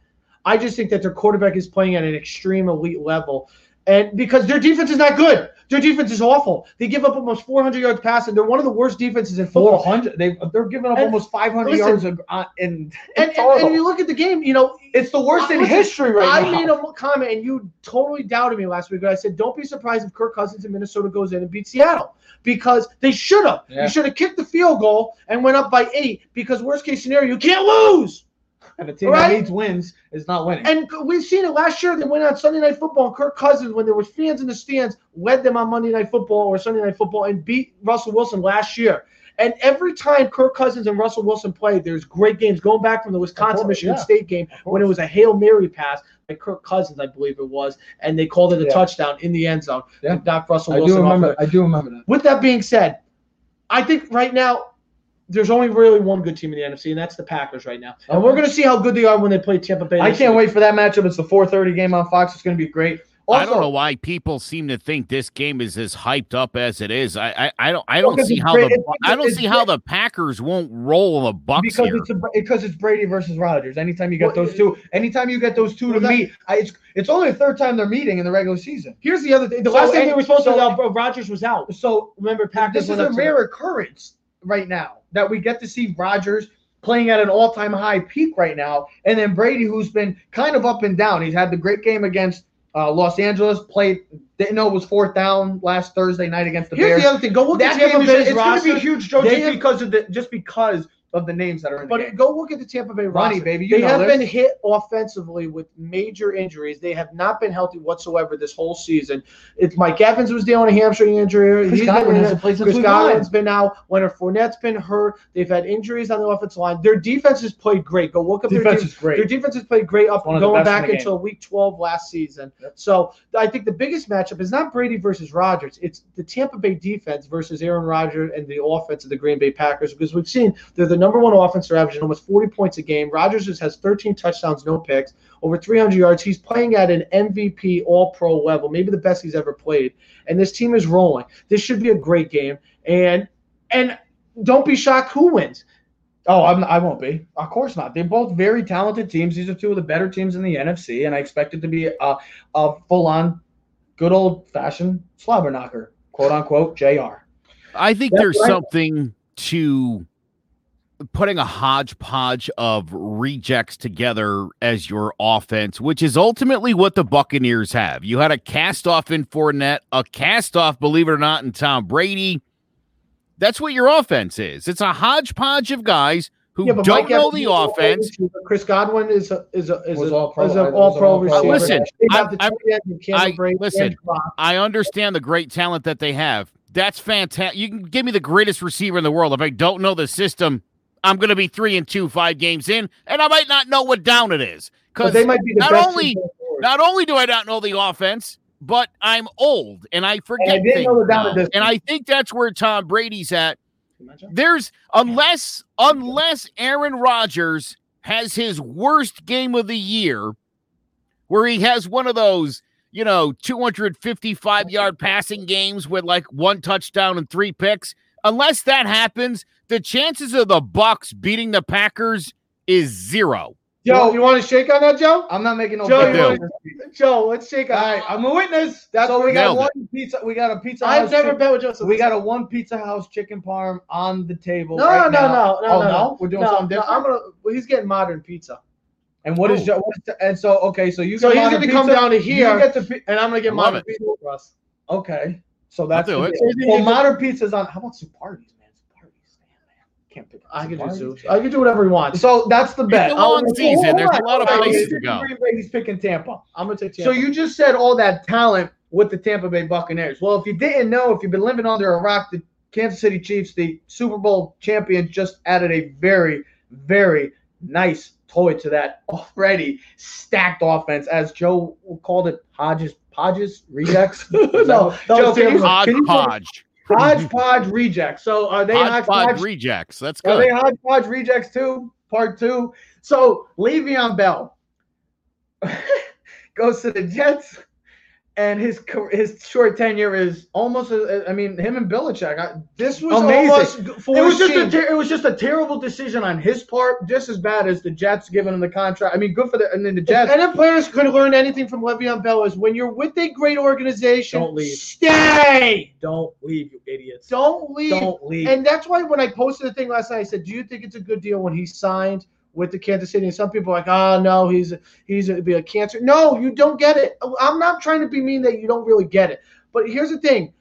I just think that their quarterback is playing at an extreme elite level, and because their defense is not good. Their defense is awful. They give up almost 400 yards passing. They're one of the worst defenses in football. 400. They they're giving up And almost 500 listen, yards uh, and And, and, and you look at the game, you know, it's the worst in Listen, history right I now. made a comment and you totally doubted me last week. But I said, don't be surprised if Kirk Cousins in Minnesota goes in and beats Seattle because they should have. Yeah. You should have kicked the field goal and went up by eight because worst case scenario, you can't lose. And a team right? that needs wins is not winning. And we've seen it last year. They went on Sunday Night Football. And Kirk Cousins, when there was fans in the stands, led them on Monday Night Football or Sunday Night Football and beat Russell Wilson last year. And every time Kirk Cousins and Russell Wilson played, there's great games going back from the Wisconsin course, Michigan yeah. State game when it was a hail mary pass by Kirk Cousins, I believe it was, and they called it a Yeah. touchdown in the end zone. Yeah. to knock Russell I do Wilson remember. I do remember that. With that being said, I think right now there's only really one good team in the NFC, and that's the Packers right now. And we're going to see how good they are when they play Tampa Bay. I can't week. wait for that matchup. It's the 4:30 game on Fox. It's going to be great. Also, I don't know why people seem to think this game is as hyped up as it is. I I, I don't I don't see how great- the I don't see how the Packers won't roll the Bucks because here. it's a, because it's Brady versus Rodgers. Anytime you get Well, those two, anytime you get those two well, to that- meet, I, it's it's only the third time they're meeting in the regular season. Here's the other thing. The So, last time and- they were supposed so- to, Rodgers was out. So Remember, Packers this is a up rare occurrence right now that we get to see Rodgers playing at an all-time high peak right now, and then Brady, who's been kind of up and down. He's had the great game against uh, Los Angeles. Played didn't know it was fourth down last Thursday night against the Here's Bears. the other thing. Go look that at game Tampa Bay's it's going to be huge, Joe, just have- because of the just because of the names that are in the But game. go look at the Tampa Bay Ronnie, roster. baby, you they know have this. been hit offensively with major injuries. They have not been healthy whatsoever this whole season. It's Mike Evans was dealing with a hamstring injury. Chris He's Godwin been- hasn't played since Chris Godwin's been out. Leonard Fournette's been hurt. They've had injuries on the offensive line. Their defense has played great. Go look up their Defense defense. is great. Their defense has played great up One of the going back game. until week 12 last season. Yep. So I think the biggest matchup is not Brady versus Rodgers. It's the Tampa Bay defense versus Aaron Rodgers and the offense of the Green Bay Packers because we've seen they're the number one offense. They're averaging almost 40 points a game. Rodgers has 13 touchdowns, no picks, over 300 yards. He's playing at an MVP All Pro level, maybe the best he's ever played. And this team is rolling. This should be a great game. And and don't be shocked who wins. Oh, I'm, I won't be. Of course not. They're both very talented teams. These are two of the better teams in the NFC, and I expect it to be a, a full-on, good old-fashioned slobber knocker, quote unquote. Jr. I think That's there's right. something to putting a hodgepodge of rejects together as your offense, which is ultimately what the Buccaneers have. You had a cast off in Fournette, a cast off, believe it or not, in Tom Brady. That's what your offense is. It's a hodgepodge of guys who Yeah, don't Mike know Evans the is an all-pro offense. Chris Godwin is a is a is, Was a, all-pro. is I an was all pro an receiver. Listen, I- I- tight end and Cameron I- listen. I understand the great talent that they have. That's fantastic. You can give me the greatest receiver in the world. If I don't know the system, I'm going to be three and two, five games in, and I might not know what down it is. Because they might be the not best only- team going forward. not only do I not know the offense, but I'm old and I forget And I didn't things. know the down now. and distance. and I think that's where Tom Brady's at. There's unless unless Aaron Rodgers has his worst game of the year, where he has one of those, you know, 255 yard passing games with like one touchdown and three picks. Unless that happens, the chances of the Bucks beating the Packers is zero. Joe, Joe, you want to shake on that, Joe? I'm not making no. Joe, bet you want- this. Joe, let's shake on. All right, I'm a witness. That's so we got nailed one pizza. We got a pizza. I've House never chicken- bet with Joe. so We got a one Pizza House chicken parm on the table. no, right no, now. no, no, oh, no, no, We're doing no, something no, different. I'm gonna. Well, he's getting modern pizza, and what is Oh. Joe? What is, and so okay, so you so he's gonna come down to You here, get the and I'm gonna get modern it. pizza for us. okay. So that's do the it. deal. Well, modern pizza's on. How about some parties, man? Some parties, man. man. Can't pick. I can do parties. Zeus. I can do whatever he wants. So that's the bet. a long Oh, season. hold There's a lot of places to go. Green Bay, He's picking Tampa. I'm gonna take. Tampa. So you just said all that talent with the Tampa Bay Buccaneers. Well, if you didn't know, if you've been living under a rock, the Kansas City Chiefs, the Super Bowl champion, just added a very, very nice toy to that already stacked offense, as Joe called it, Hodges, Podges rejects. no, that Joe, was can you- terrible. can you- Hodgepodge. Hodgepodge rejects. So are they Hodgepodge hodgepodge? rejects. That's good. Are they hodgepodge rejects too? Part two. So Le'Veon Bell goes to the Jets and his his short tenure is almost. Uh, I mean, him and Belichick. I, This was Amazing. almost for it was just a ter- it was just a terrible decision on his part, just as bad as the Jets giving him the contract. I mean, good for the and then the If Jets. any players could learn anything from Le'Veon Bell is when you're with a great organization, Don't leave. stay. Don't leave, you idiots. Don't leave. Don't leave. And that's why when I posted the thing last night, I said, "Do you think it's a good deal when he signed with the Kansas City?" And some people are like, "Oh no, he's he's a, be a cancer." No, you don't get it. I'm not trying to be mean that you don't really get it. But here's the thing.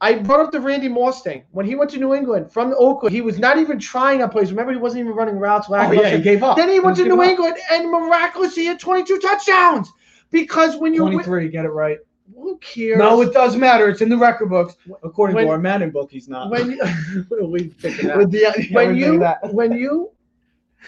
I brought up the Randy Moss thing. When he went to New England from Oakland, he was not even trying on plays. Remember, he wasn't even running routes. oh yeah, he gave up. Then he went to New up. England and miraculously had 22 touchdowns. Because when you're with, Twenty-three, get it right. who cares? No, it does matter. It's in the record books, according When- to our Manning book. He's not. when you, we. With the- when you that. when you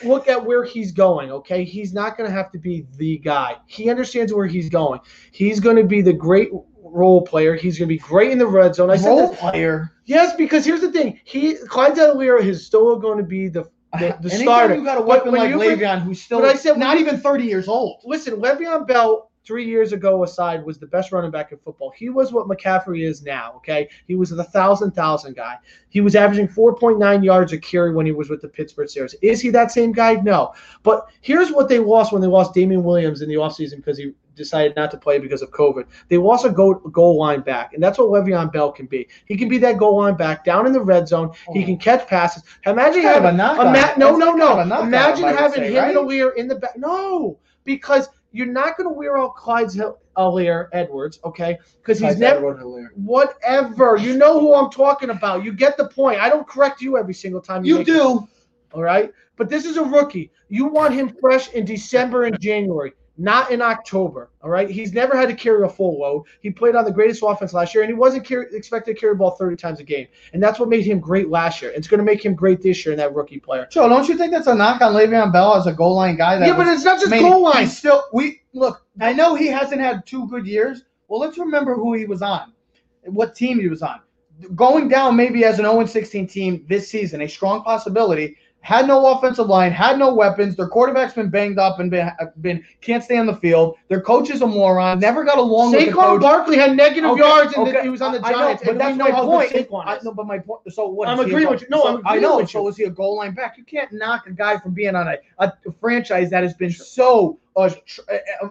look at where he's going, okay, he's not going to have to be the guy. He understands where he's going. He's going to be the great role player. He's going to be great in the red zone. I said role that- player. yes, because here's the thing: he Clyde Delaware is still going to be the the, uh, the Anytime starter. You got a weapon like Le'Veon, who's still I said not even thirty years old. Listen, Le'Veon Bell three years ago aside was the best running back in football. He was what McCaffrey is now. Okay, he was the thousand thousand guy. He was averaging four point nine yards a carry when he was with the Pittsburgh Steelers. Is he that same guy? No. But here's what they lost when they lost Damien Williams in the offseason because he decided not to play because of COVID. They lost a goal, goal line back, and that's what Le'Veon Bell can be. He can be that goal line back down in the red zone. He can catch passes. Imagine having a knock Ima- no, no, no. Imagine having say, him right? in the back. No, because you're not going to wear out Clyde's Alear Edwards, okay? Because he's Clyde never Edwards-Helaire. whatever. You know who I'm talking about. You get the point. I don't correct you every single time you, You do. all right? But this is a rookie. You want him fresh in December and January, not in October. All right? He's never had to carry a full load. He played on the greatest offense last year, and he wasn't carry, expected to carry the ball 30 times a game. And that's what made him great last year. It's going to make him great this year in that rookie player. Joe, don't you think that's a knock on Le'Veon Bell as a goal line guy? That Yeah, but it's not just goal line. he's Still, we look. I know he hasn't had two good years. Well, let's remember who he was on, what team he was on. Going down maybe as an 0-16 team this season, a strong possibility. Had no offensive line, had no weapons. Their quarterback's been banged up and been, been can't stay on the field. Their coach is a moron. Never got along with the Saquon coach. Barkley had negative Okay, yards and okay, he was on the I know, Giants. but that's my point. I, no, but my point. So what? I'm is he a agreeing with you. No, so- I know. So is he a goal line back? You can't knock a guy from being on a, a franchise that has been so uh, tr- uh, uh,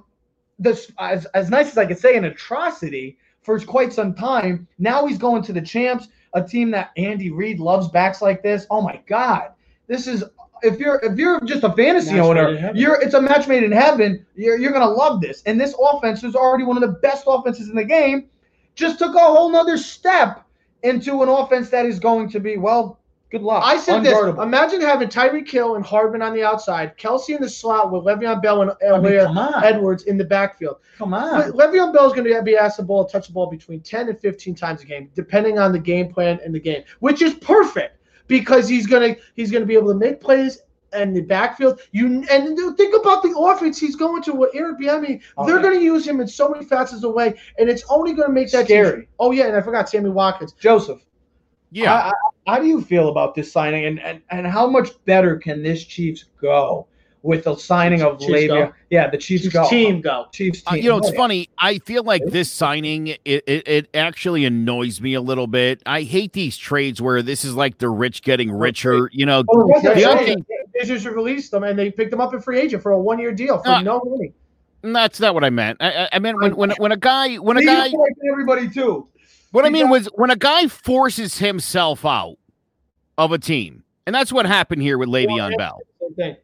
this as as nice as I could say an atrocity for quite some time. Now he's going to the champs, a team that Andy Reid loves backs like this. Oh my God, this is. If you're if you're just a fantasy Match owner, you're it's a match made in heaven. You're you're gonna love this. And this offense is already one of the best offenses in the game. Just took a whole nother step into an offense that is going to be well. Good luck. I said this. Imagine having Tyreek Hill and Hardman on the outside, Kelce in the slot with Le'Veon Bell and uh, I mean, Alear come on, Edwards in the backfield. come Le- on. Le'Veon Bell is going to be asked the ball, touch the ball between 10 and 15 times a game, depending on the game plan and the game, which is perfect because he's going to he's going to be able to make plays in the backfield. You and think about the offense he's going to with Eric Bieniemy. Oh, They're yeah. going to use him in so many facets of way, and it's only going to make that Scary. team- Oh yeah, and I forgot Sammy Watkins. Joseph, Yeah. I- I- how do you feel about this signing, and, and and how much better can this Chiefs go with the signing of Chiefs Le'Veon? go. Yeah, the Chiefs, Chiefs go. team go. Chiefs Uh, team. you know, it's Oh, yeah. funny. I feel like this signing it, it it actually annoys me a little bit. I hate these trades where this is like the rich getting richer. You know, Oh, What's that the other thing, They just released them and they picked them up in free agent for a one year deal for Uh, no money. that's not what I meant. I, I- I meant when when when a guy when a guy everybody too. What I mean was when a guy forces himself out of a team, and that's what happened here with Le'Veon yeah. Bell. Thing.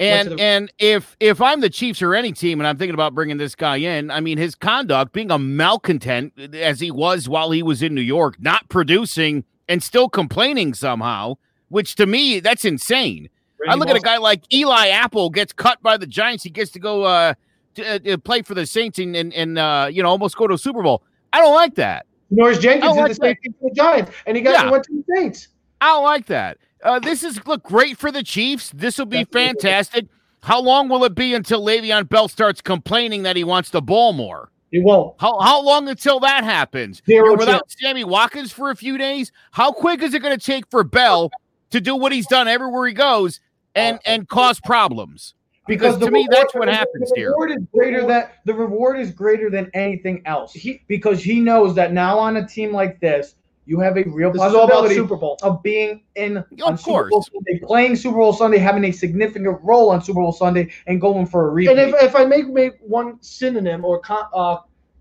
And the- and if if I'm the Chiefs or any team, and I'm thinking about bringing this guy in, I mean his conduct, being a malcontent as he was while he was in New York, not producing and still complaining somehow, which to me that's insane. I look at a guy like Eli Apple gets cut by the Giants. He gets to go uh, to, uh, play for the Saints and and, and uh, you know almost go to a Super Bowl. I don't like that. Norris Jenkins I did like the same thing for the Giants, and he got Yeah. he went to the Saints. I don't like that. Uh, this is look great for the Chiefs. This will be fantastic. How long will it be until Le'Veon Bell starts complaining that he wants the ball more? He won't. How how long until that happens? Zero without Sammy Watkins for a few days. How quick is it going to take for Bell to do what he's done everywhere he goes and and cause problems? Because the to me, that's what happens the here. reward is greater than the reward is greater than anything else. He- because he knows that now on a team like this, you have a real This is all possibility Super Bowl. of being in Of on Super Bowl course. Sunday, playing Super Bowl Sunday, having a significant role on Super Bowl Sunday, and going for a repeat. And if, if I make make one synonym or com, uh,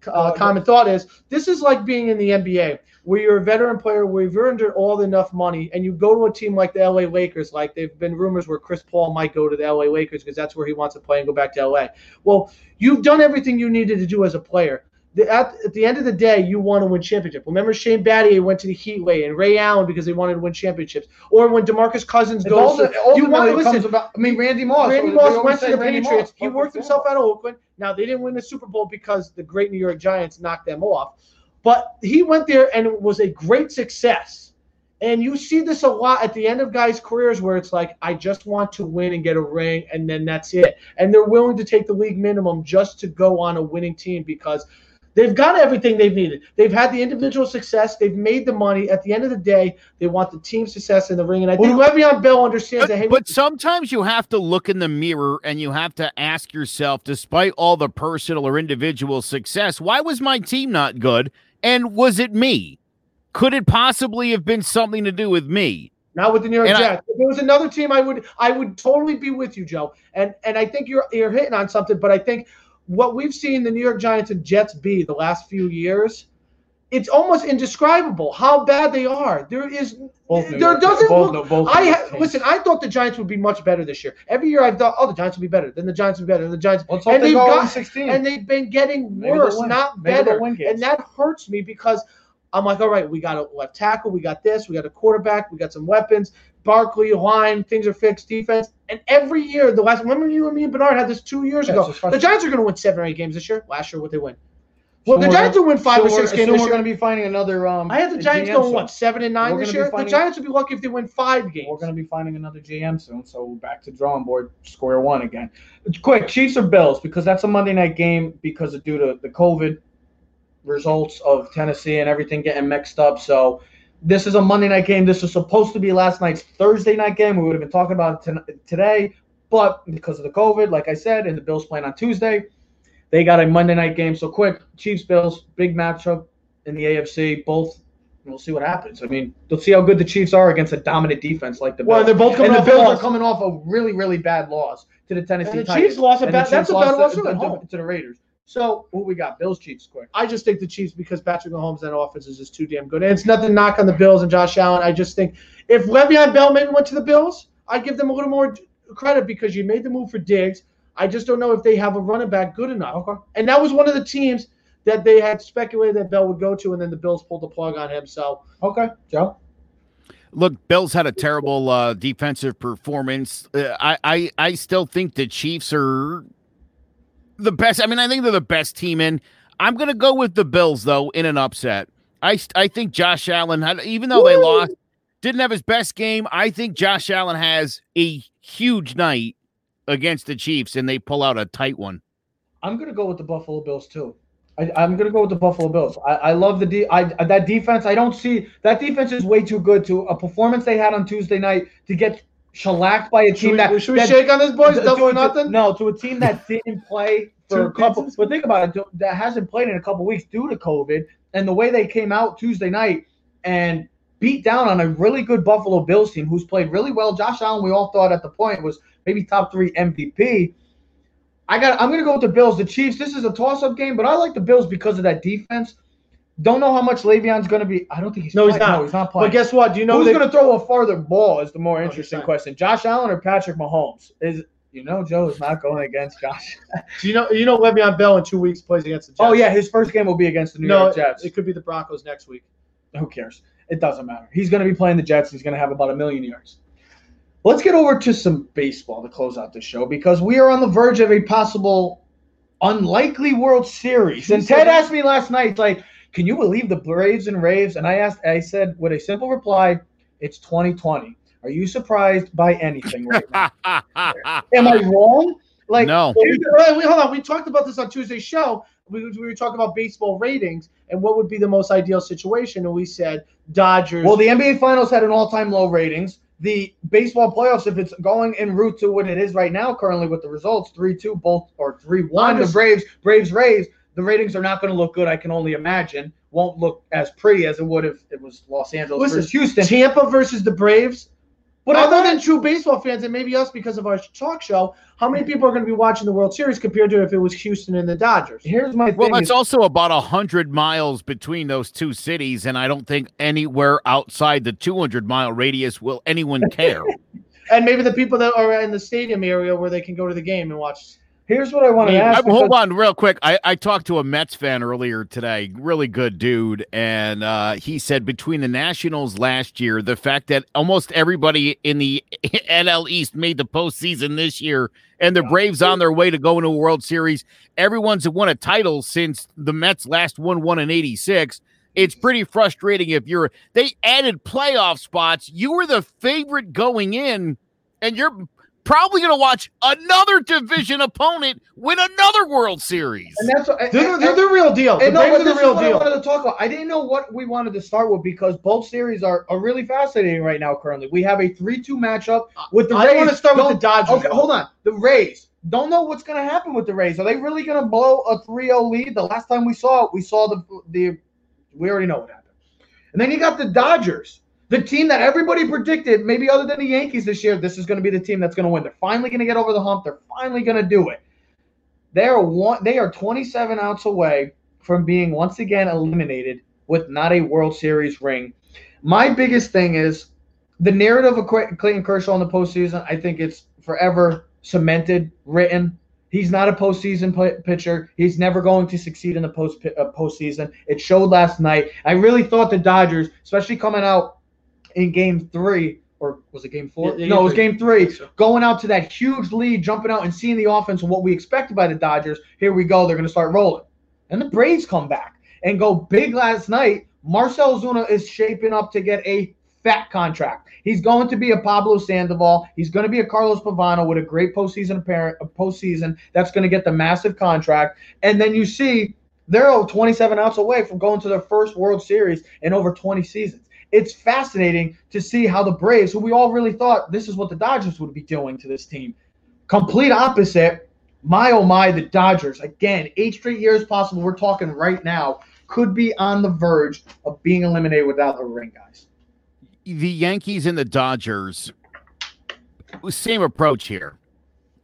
uh, common thought is this is like being in the NBA where you're a veteran player where you've earned all enough money and you go to a team like the LA Lakers like there've been rumors where Chris Paul might go to the LA Lakers because that's where he wants to play and go back to LA. Well, you've done everything you needed to do as a player. The, at, at the end of the day, you want to win championship. Remember Shane Battier went to the Heat way and Ray Allen because they wanted to win championships. Or when DeMarcus Cousins goes also- to, you want to listen. about. I mean, Randy Moss. Randy Moss went to the Randy Patriots. Moss, He worked himself out of Oakland. Now they didn't win the Super Bowl because the great New York Giants knocked them off. But he went there and it was a great success. And you see this a lot at the end of guys' careers where it's like, I just want to win and get a ring, and then that's it. And they're willing to take the league minimum just to go on a winning team because they've got everything they've needed. They've had the individual success, they've made the money. At the end of the day, they want the team success in the ring. And I think Le'Veon Bell understands that. Hey, But, but sometimes you have to look in the mirror and you have to ask yourself, despite all the personal or individual success, why was my team not good? And was it me? Could it possibly have been something to do with me? Not with the New York And I- Jets. if it was another team, I would I would totally be with you, Joe. And and I think you're you're hitting on something. But I think what we've seen the New York Giants and Jets be the last few years, it's almost indescribable how bad they are. There is Both there York- doesn't both- look. no, I ha- listen. I thought the Giants would be much better this year. Every year I've thought, oh, the Giants will be better. Then the Giants will be better. Then the Giants. Let's and they got- in 16. and they've been getting worse, not better. And that hurts me because I'm like, all right, we got a left tackle, we got this, we got a quarterback, we got some weapons. Barkley, line, things are fixed, defense. And every year, the last remember you and me and Bernard had this two years Yeah, ago. The. Giants are going to win seven or eight games this year. Last year, what they win? Well, Soon the Giants will win five Soon or six games this we're going to be finding another. Um, I had the Giants going what seven and 9 this year. The Giants would be lucky if they win five games. We're going to be finding another GM soon, so back to drawing board, square one again. Quick, Chiefs or Bills because that's a Monday night game because of due to the COVID results of Tennessee and everything getting mixed up. So this is a Monday night game. This was supposed to be last night's Thursday night game. We would have been talking about it today, but because of the COVID, like I said, and the Bills playing on Tuesday, they got a Monday night game. So quick, Chiefs Bills, big matchup in the AFC. Both. We'll see what happens. I mean, let's see how good the Chiefs are against a dominant defense like the Bills. well, they're both coming and the off a Bills are coming off a really, really bad loss to the Tennessee And the Titans. Chiefs lost a bad- that's a bad loss to, to- to the Raiders. So, who we got? Bills, Chiefs, quick. I just think the Chiefs because Patrick Mahomes and that offense is just too damn good. And it's nothing knock on the Bills and Josh Allen. I just think if Le'Veon Bell maybe went to the Bills, I'd give them a little more credit because you made the move for Diggs. I just don't know if they have a running back good enough. Okay. And that was one of the teams that they had speculated that Bell would go to, and then the Bills pulled the plug on him. So Okay, Joe. Look, Bills had a terrible uh, defensive performance. Uh, I, I I still think the Chiefs are the best. I mean, I think they're the best team in. I'm going to go with the Bills though in an upset. I I think Josh Allen had even though they lost, didn't have his best game. I think Josh Allen has a huge night against the Chiefs and they pull out a tight one. I'm gonna go with the Buffalo Bills too. I, I'm gonna go with the Buffalo Bills. I, I love the de- I, that defense. I don't see that defense is way too good to a performance they had on Tuesday night to get shellacked by a team should we, that should we that- shake on this, boys? to- Double or to- nothing. No, to a team that didn't play for a couple. But think about it, that hasn't played in a couple weeks due to COVID, and the way they came out Tuesday night and beat down on a really good Buffalo Bills team who's played really well. Josh Allen, we all thought at the point was maybe top three MVP. I got. I'm gonna go with the Bills. The Chiefs. This is a toss-up game, but I like the Bills because of that defense. Don't know how much Le'Veon's gonna be. I don't think he's. No, he's not. No, he's not playing. But guess what? Do you know Who's they- going to throw a farther ball is the more oh, interesting not. question. Josh Allen or Patrick Mahomes? Is you know Joe is not going against Josh. Do you know you know Le'Veon Bell in two weeks plays against the Jets? oh yeah, his first game will be against the New no, York Jets. it could be the Broncos next week. Who cares? It doesn't matter. He's going to be playing the Jets. He's going to have about a million yards. Let's get over to some baseball to close out the show because we are on the verge of a possible unlikely World Series. And Ted asked me last night, like, can you believe the Braves and Raves? And I asked, I said with a simple reply, it's 2020. Are you surprised by anything right now? Am I wrong? Like, no. We, hold on. We talked about this on Tuesday's show. We, we were talking about baseball ratings and what would be the most ideal situation, and we said Dodgers. Well, the NBA Finals had an all-time low ratings. the baseball playoffs, if it's going en route to what it is right now, currently with the results three two both or three one, the Braves Braves Rays, the ratings are not going to look good. I can only imagine. Won't look as pretty as it would if it was Los Angeles Listen, versus Houston. Tampa versus the Braves. But But other than true baseball fans, and maybe us because of our talk show, how many people are going to be watching the World Series compared to if it was Houston and the Dodgers? Here's my Well, thing. that's is- also about a hundred miles between those two cities, and I don't think anywhere outside the 200 mile radius will anyone care. And maybe the people that are in the stadium area where they can go to the game and watch. Here's what I want to I- ask. hold because- on, real quick. I, I talked to a Mets fan earlier today, really good dude, and uh, he said between the Nationals last year, the fact that almost everybody in the NL East made the postseason this year, and the Braves on their way to go into a World Series, everyone's won a title since the Mets last won one in '86. It's pretty frustrating if you're. They added playoff spots. You were the favorite going in, and you're probably going to watch another division opponent win another World Series. and that's what, They're, and- they're the real deal. The And no, Braves are the real is what I deal. wanted to talk about. I didn't know what we wanted to start with because both series are, are really fascinating right now. Currently, we have a three-two matchup with the I Rays. want to start with the Dodgers. Okay, hold on. The Rays. Don't know what's going to happen with the Rays. Are they really going to blow a 3-0 lead? The last time we saw it, we saw the the. We already know what happened. And then you got the Dodgers, the team that everybody predicted, maybe other than the Yankees this year, this is going to be the team that's going to win. They're finally going to get over the hump. They're finally going to do it. They are one. They are 27 outs away from being once again eliminated with not a World Series ring. My biggest thing is the narrative of Clayton Kershaw in the postseason. I think it's forever cemented, written. He's not a postseason pitcher. He's never going to succeed in the post uh, postseason. It showed last night. I really thought the Dodgers, especially coming out in Game Three, or was it Game Four? Yeah, no, it was. Game Three. Going out to that huge lead, jumping out and seeing the offense and what we expected by the Dodgers. Here we go. They're going to start rolling, and the Braves come back and go big last night. Marcell Ozuna is shaping up to get a fat contract. He's going to be a Pablo Sandoval. He's going to be a Carlos Pavano with a great postseason apparent a postseason that's going to get the massive contract. And then you see they're 27 outs away from going to their first World Series in over 20 seasons. It's fascinating to see how the Braves, who we all really thought this is what the Dodgers would be doing to this team, complete opposite. My oh my, the Dodgers again, eight straight years possible. We're talking right now could be on the verge of being eliminated without a ring, guys. the Yankees and the Dodgers, same approach here,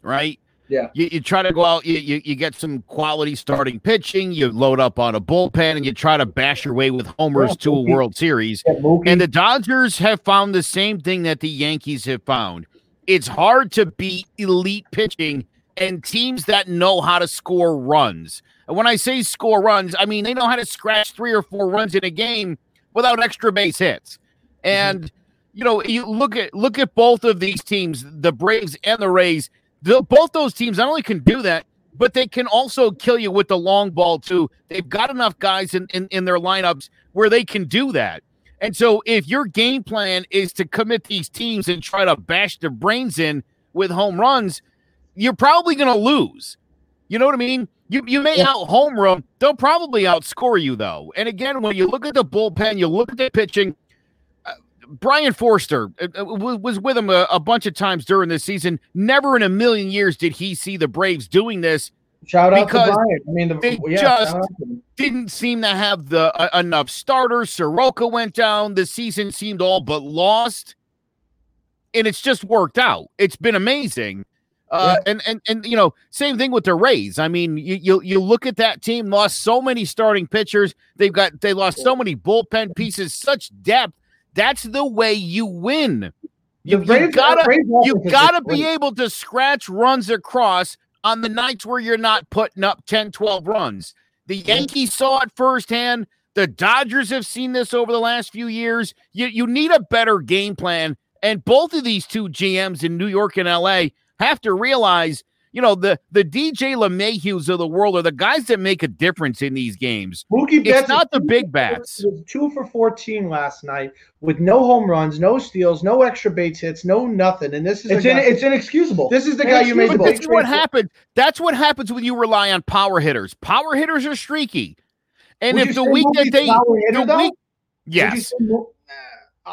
right? Yeah. You, you try to go out, you, you, you get some quality starting pitching, you load up on a bullpen, and you try to bash your way with homers to a World Series. And the Dodgers have found the same thing that the Yankees have found. It's hard to beat elite pitching and teams that know how to score runs. And when I say score runs, I mean they know how to scratch three or four runs in a game without extra base hits. Mm-hmm. And you know, you look at look at both of these teams, the Braves and the Rays. The, both those teams not only can do that, but they can also kill you with the long ball too. They've got enough guys in, in, in their lineups where they can do that. And so if your game plan is to commit these teams and try to bash their brains in with home runs, you're probably going to lose. You know what I mean? You you may out home run, they'll probably outscore you though. And again, when you look at the bullpen, you look at the pitching. Brian Forster uh, uh, was with him a, a bunch of times during this season. Never in a million years did he see the Braves doing this. Shout out Because to Brian. I mean, the, they yeah, just- shout out to him. Didn't seem to have the uh, enough starters. Soroka went down. The season seemed all but lost, and it's just worked out. It's been amazing. Uh, and and and you know, same thing with the Rays. I mean, you you you look at that team lost so many starting pitchers. They've got they lost so many bullpen pieces, such depth. That's the way you win. You, you gotta you gotta be able to scratch runs across on the nights where you're not putting up 10, 12 runs. The Yankees saw it firsthand. The Dodgers have seen this over the last few years. You you need a better game plan. And both of these two GMs in New York and LA have to realize, you know, the the DJ LeMahieus of the world are the guys that make a difference in these games. Mookie It's not the big bats. was two for 14 last night with no home runs, no steals, no extra base hits, no nothing. And this is It's in, guy, it's inexcusable. this is the guy you made the But big this is what trade for. happened. That's what happens when you rely on power hitters. Power hitters are streaky. And Would if the week that they power hitter, the though? week, Would you yes, say Mo-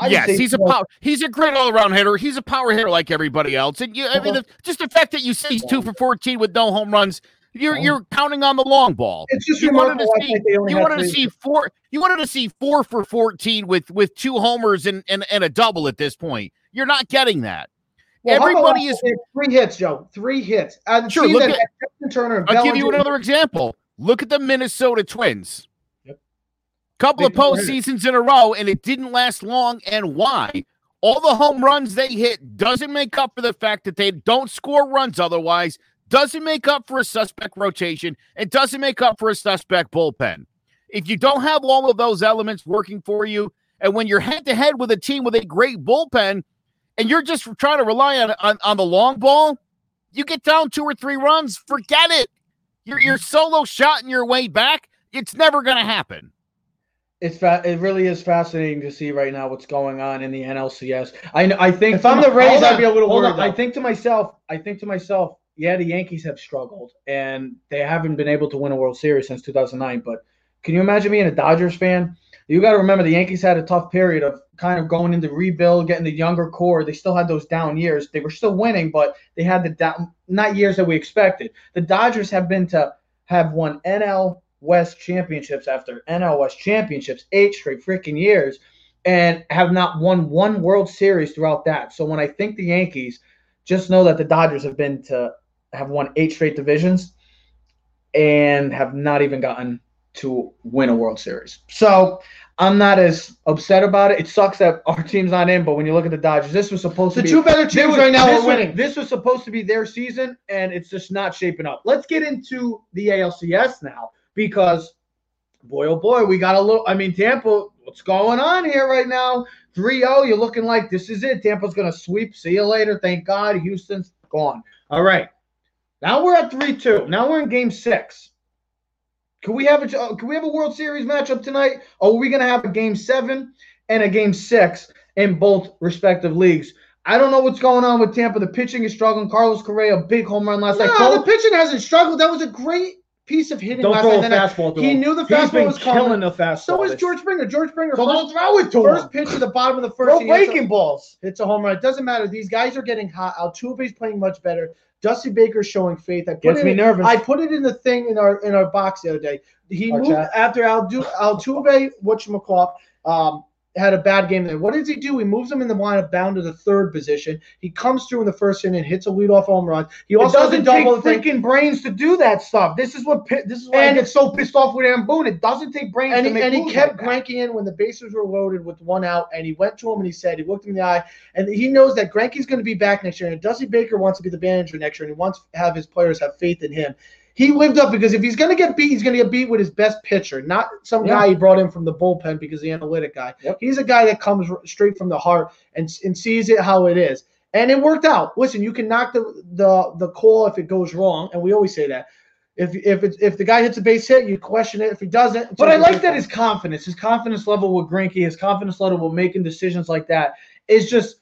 I yes, he's a power. He's a great all-around hitter. He's a power hitter like everybody else. And you, I mean, uh-huh. the, just the fact that you say he's two for fourteen with no home runs, you're uh-huh. you're counting on the long ball. It's just You wanted to see you wanted to see four. You wanted to see four for fourteen with with two homers and and, and a double at this point. You're not getting that. Well, Everybody is. three hits, Joe. Three hits. Sure, look that at- Justin Turner. and I'll give you another example. Look at the Minnesota Twins. Couple of postseasons in a row, and it didn't last long. And why? All the home runs they hit doesn't make up for the fact that they don't score runs otherwise, doesn't make up for a suspect rotation, and doesn't make up for a suspect bullpen. If you don't have all of those elements working for you, and when you're head to head with a team with a great bullpen, and you're just trying to rely on, on, on the long ball, you get down two or three runs, forget it. You're, you're solo shotting your way back. It's never going to happen. It's fa- it really is fascinating to see right now what's going on in the NLCS. I know, I think If I'm the Rays, I'd be a little worried. I think to myself, I think to myself, yeah, the Yankees have struggled and they haven't been able to win a World Series since 2009. But can you imagine being a Dodgers fan? You got to remember the Yankees had a tough period of kind of going into rebuild, getting the younger core. They still had those down years. They were still winning, but they had the down not years that we expected. The Dodgers have been to have won NL West championships after NL West championships, eight straight freaking years, and have not won one World Series throughout that. So when I think the Yankees, just know that the Dodgers have been to have won eight straight divisions and have not even gotten to win a World Series. So I'm not as upset about it. It sucks that our team's not in, but when you look at the Dodgers, this was supposed The to be two better teams was- right now are was- This was supposed to be their season, and it's just not shaping up. Let's get into the ALCS now because, boy, oh boy, we got a little. I mean, Tampa, what's going on here right now? 3 0, you're looking like this is it. Tampa's going to sweep. See you later. Thank God. Houston's gone. All right. Now we're at 3 2. Now we're in game six. Can we have a can we have a World Series matchup tonight? Or are we gonna have a game seven and a game six in both respective leagues? I don't know what's going on with Tampa. The pitching is struggling. Carlos Correa, big home run last night. No, the pitching hasn't struggled. That was a great piece of hitting don't last throw a night. Then fastball to he knew the He's fastball was coming. killing the fastball. So is George Springer. George Springer. So first, don't throw it to first him. pitch at the bottom of the first. Throw a- breaking balls. It's a home run. It doesn't matter. These guys are getting hot. Altuve's playing much better. Dusty Baker's showing faith. I put Gets it me in, nervous. I put it in the thing in our in our box the other day. He Our moved chat. after Aldu, Altuve, whatchamacallit, um, had a bad game there. What does he do? He moves him in the lineup down to the third position. He comes through in the first inning, hits a leadoff home run. He It also doesn't a take double thing. freaking brains to do that stuff. This is what this is why I And- get so pissed off with Aaron Boone. It doesn't take brains and to he, and he kept like. Greinke in when the bases were loaded with one out, and he went to him and he said, he looked him in the eye, and he knows that Greinke's going to be back next year, and Dusty Baker wants to be the manager next year, and he wants to have his players have faith in him. He lived up because if he's going to get beat, he's going to get beat with his best pitcher, not some Yeah. guy he brought in from the bullpen because the analytic guy. Yep. He's a guy that comes straight from the heart and, and sees it how it is. And it worked out. Listen, you can knock the, the the call if it goes wrong, and we always say that. If if if the guy hits a base hit, you question it. If he doesn't, But I like that his confidence, his confidence level with Greinke, his confidence level with making decisions like that is just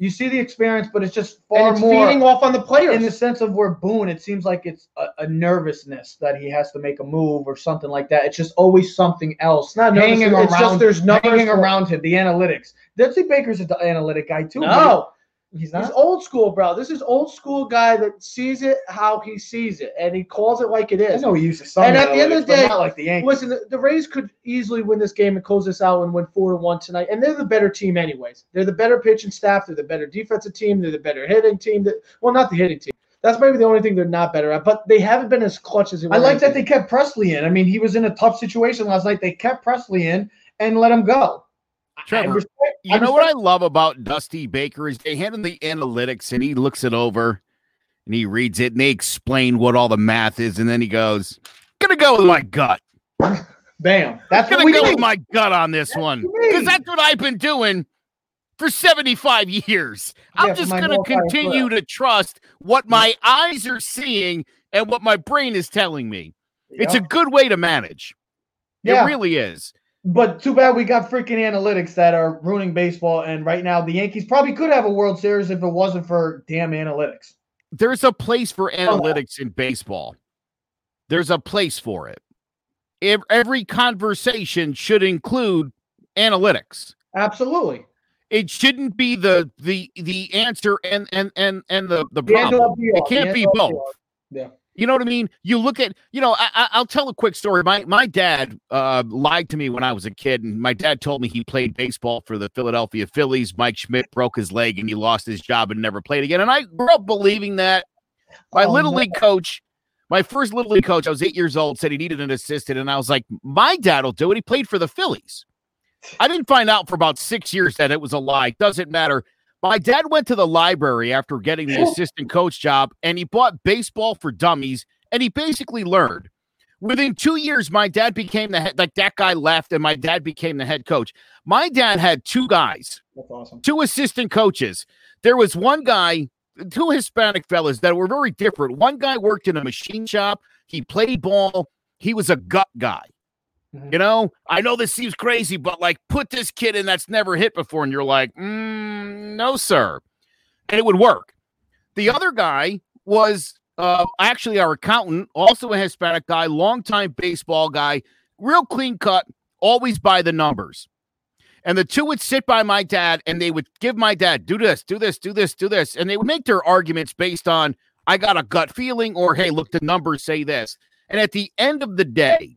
you see the experience, but it's just far and it's more feeding off on the players. in the sense of where Boone, it seems like it's a, a nervousness that he has to make a move or something like that. It's just always something else. It's not hanging around. It's just there's nothing hanging around him, the analytics. Dempsey Baker's an analytic guy too. No, he's he's old school, bro. This is old school guy that sees it how he sees it, and he calls it like it is. I know he uses some And at the end of the day- like the Yankees. Listen, the, the Rays could easily win this game and close this out and win four to one tonight. And they're the better team, anyways. They're the better pitching staff. They're the better defensive team. They're the better hitting team. That well, not the hitting team. That's maybe the only thing they're not better at. But they haven't been as clutch as they. I like that they kept Pressly in. I mean, he was in a tough situation last night. They kept Pressly in and let him go. I Trevor, respect- You know what I love about Dusty Baker is they hand him the analytics and he looks it over and he reads it and they explain what all the math is and then he goes, "Gonna go with my gut. Bam. That's Gonna we go do. with my gut on this one because that's what I've been doing for seventy-five years. Yeah, I'm just gonna continue to trust what my eyes are seeing and what my brain is telling me. It's a good way to manage. Yeah. It really is. But too bad we got freaking analytics that are ruining baseball. And right now, the Yankees probably could have a World Series if it wasn't for damn analytics. there's a place Oh, for analytics in baseball. There's a place for it. Ev- Every conversation should include analytics. Absolutely. It shouldn't be the the the answer and and and and the the problem. It can't the be both. Yeah. You know what I mean? You look at, you know, I, I- I'll tell a quick story. My my dad uh, lied to me when I was a kid, and my dad told me he played baseball for the Philadelphia Phillies. Mike Schmidt broke his leg, and he lost his job and never played again. And I grew up believing that. My Oh, little no. league coach, my first little league coach, I was eight years old, said he needed an assistant, and I was like, my dad will do it. He played for the Phillies. I didn't find out for about six years that it was a lie. Doesn't matter. My dad went to the library after getting the assistant coach job and he bought baseball for dummies and he basically learned. Within two years, my dad became the head, like that guy left and my dad became the head coach. My dad had two guys, That's awesome. two assistant coaches. There was one guy, two Hispanic fellas that were very different. One guy worked in a machine shop, he played ball, he was a gut guy. Mhm. You know, I know this seems crazy, but like put this kid in that's never hit before, and you're like, mm, no, sir. And it would work. The other guy was uh, actually our accountant, also a Hispanic guy, longtime baseball guy, real clean cut, always by the numbers. And the two would sit by my dad and they would give my dad, do this, do this, do this, do this. And they would make their arguments based on, I got a gut feeling, or hey, look, the numbers say this. And at the end of the day,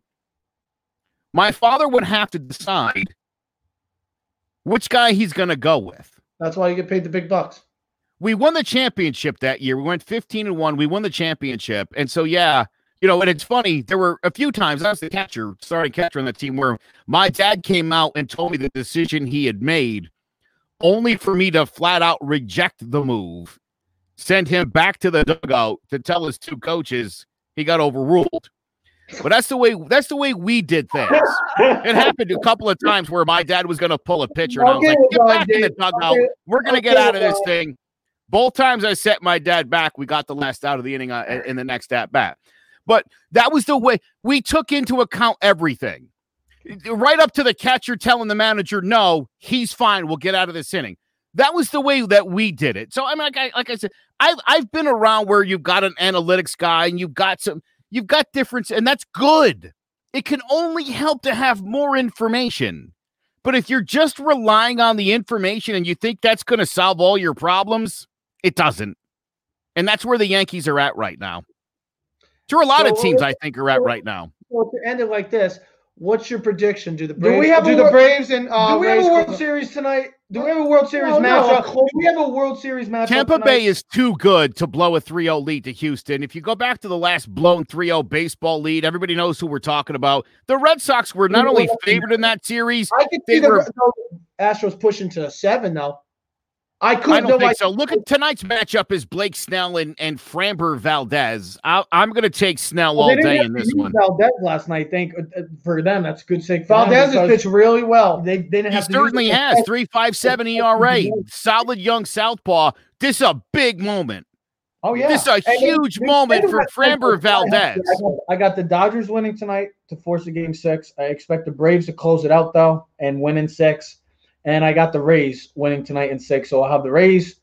my father would have to decide which guy he's going to go with. That's why you get paid the big bucks. We won the championship that year. We went 15 and 1. We won the championship. And so, yeah, you know, and it's funny. There were a few times I was the catcher, starting catcher on the team, where my dad came out and told me the decision he had made, only for me to flat out reject the move, send him back to the dugout to tell his two coaches he got overruled. But that's the way that's the way we did things. It happened a couple of times where my dad was going to pull a pitcher, and I was like, "Get back in the dugout. We're going to get out of this thing." Both times I set my dad back, we got the last out of the inning uh, in the next at bat. But that was the way we took into account everything, right up to the catcher telling the manager, "No, he's fine. We'll get out of this inning." That was the way that we did it. So I mean, like I, like I said, I've I've been around where you've got an analytics guy and you've got some, you've got difference, and that's good. It can only help to have more information. But if you're just relying on the information and you think that's going to solve all your problems, it doesn't. And that's where the Yankees are at right now. It's where a lot of teams, I think, are at right now. Well, to end it like this, what's your prediction? Do the Do Braves, we have do a the wor- Braves and uh, Do we have a World come- Series tonight? Do we have a World Series No, no, matchup? a close- Do we have a World Series matchup? Tampa tonight? Bay is too good to blow a 3 0 lead to Houston. If you go back to the last blown 3 0 baseball lead, everybody knows who we're talking about. The Red Sox were not only favored in that series, I could They see the were- no, Astros pushing to seven though. I could I don't think I- so. Look at tonight's matchup is Blake Snell and, and Framber Valdez. I, I'm going to take Snell Well, all day in this one. Valdez last night. Thank uh, uh, for them. That's a good them Valdez has pitched really well. They, they didn't He have to certainly has. 357 ERA. Solid young southpaw. This is a big moment. Oh yeah, This is a And huge they moment said for Framber I Valdez. got, I got the Dodgers winning tonight to force a game six. I expect the Braves to close it out though and win in six. And I got the Rays winning tonight in six. So I'll have the Rays.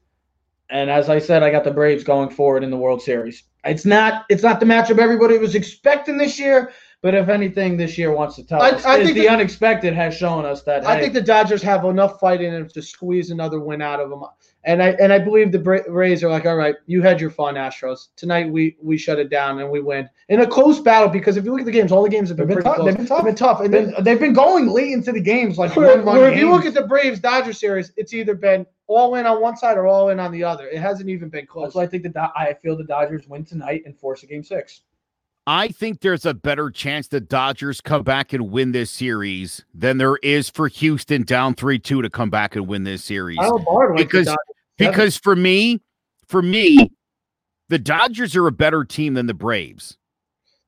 And as I said, I got the Braves going forward in the World Series. It's not it's not the matchup everybody was expecting this year, but if anything, this year wants to tell I- us I is think the that- unexpected has shown us that I hey, think the Dodgers have enough fight in them to squeeze another win out of them. And I and I believe the Rays are like, all right, you had your fun, Astros. Tonight we we shut it down and we win in a close battle because if you look at the games, all the games have they've been, been pretty tough. close. They've been tough. They've been tough. And then, They've, they've been going late into the games like where, one, one where if you look at the Braves Dodgers series, it's either been all in on one side or all in on the other. It hasn't even been close. So I think the I feel the Dodgers win tonight and force a game six. I think there's a better chance the Dodgers come back and win this series than there is for Houston down 3 2 to come back and win this series. I don't Bard like the Because- Because for me, for me, the Dodgers are a better team than the Braves.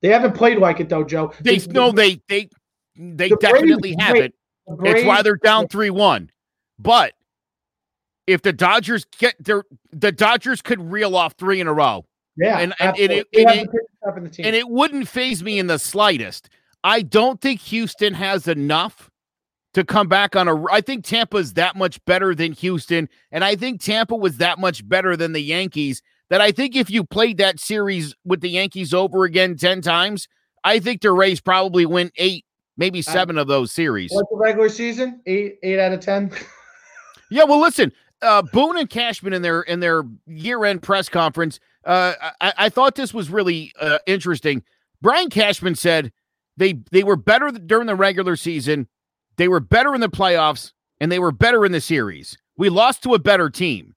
they haven't played like it though, Joe. They The- no, they they they the definitely haven't. It's why they're down 3 1. But if the Dodgers get their the Dodgers could reel off three in a row. Yeah, and- and absolutely. it- and it- the pitching staff in the team. and it wouldn't phase me in the slightest. I don't think Houston has enough to come back on a. I think Tampa's that much better than Houston, and I think Tampa was that much better than the Yankees. That I think if you played that series with the Yankees over again ten times, I think the Rays probably win eight, maybe seven of those series. What's the regular season? Eight, eight out of ten. Yeah, well, listen, uh, Boone and Cashman in their in their year end press conference, uh, I, I thought this was really uh, interesting. Brian Cashman said they they were better during the regular season, they were better in the playoffs, and they were better in the series. We lost to a better team.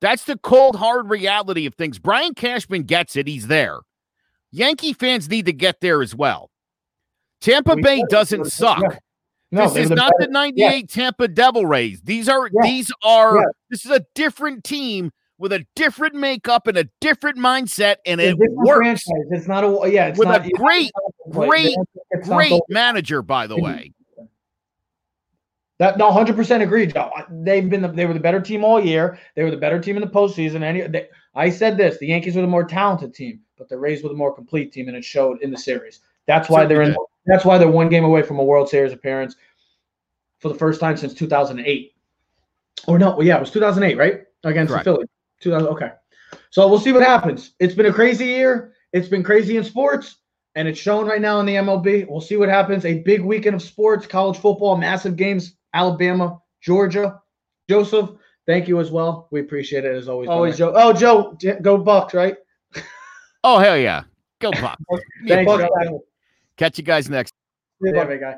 That's the cold hard reality of things. Brian Cashman gets it; he's there. Yankee fans need to get there as well. Tampa Bay doesn't suck. Yeah. No, this is not the 98 Tampa Devil Rays. These are Yeah. these are Yeah. this is a different team with a different makeup and a different mindset, and It's it works. franchise. It's not a yeah. It's With not a great, great, not Great the- manager, by the way. That no, hundred percent agree, Joe. They've been the, they were the better team all year. They were the better team in the postseason. Any, they, I said this: the Yankees were the more talented team, but the Rays were the more complete team, and it showed in the series. That's why they're in. Certainly That's why they're one game away from a World Series appearance for the first time since 2008. Or no, yeah, it was 2008, right? Against Correct. the Phillies. 2000. Okay, so we'll see what happens. It's been a crazy year. It's been crazy in sports, and it's shown right now in the MLB. We'll see what happens. A big weekend of sports, college football, massive games. Alabama, Georgia. Joseph, thank you as well. We appreciate it as always. Always. Joe. Oh, Joe, go Bucks, right? Oh hell yeah, go pop! Thanks, Bucks Catch you guys next. Yeah, guy.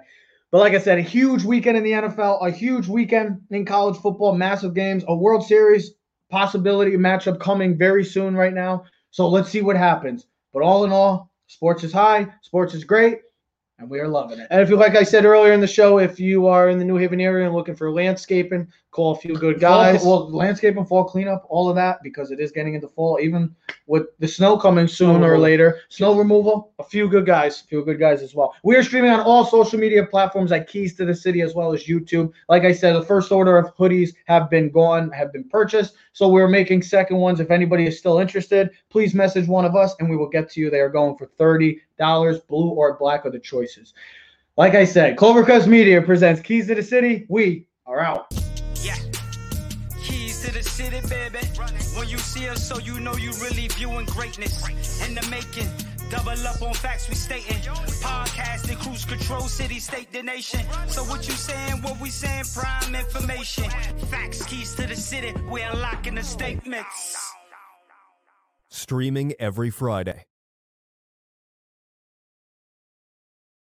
But like I said, a huge weekend in the NFL, a huge weekend in college football, massive games, a World Series possibility matchup coming very soon right now. So let's see what happens. But all in all, sports is high, sports is great, and we are loving it. And if you, like I said earlier in the show, if you are in the New Haven area and looking for landscaping, call a few good guys. Fall, well, landscape and fall cleanup, all of that, because it is getting into fall, even with the snow coming sooner or later. Snow removal, a few good guys. A few good guys as well. We are streaming on all social media platforms at Keys to the City as well as YouTube. Like I said, the first order of hoodies have been gone, have been purchased. So we're making second ones. If anybody is still interested, please message one of us and we will get to you. They are going for $30. Dollars, blue or black are the choices. Like I said, Clovercrest Media presents Keys to the City. We are out. Yeah. Keys to the city, baby. When you see us, so you know you really viewing greatness in the making. Double up on facts we stating. Podcasting, cruise control, city, state, the nation. So what you saying? What we saying? Prime information. Facts, keys to the city. We unlocking the statements. Streaming every Friday.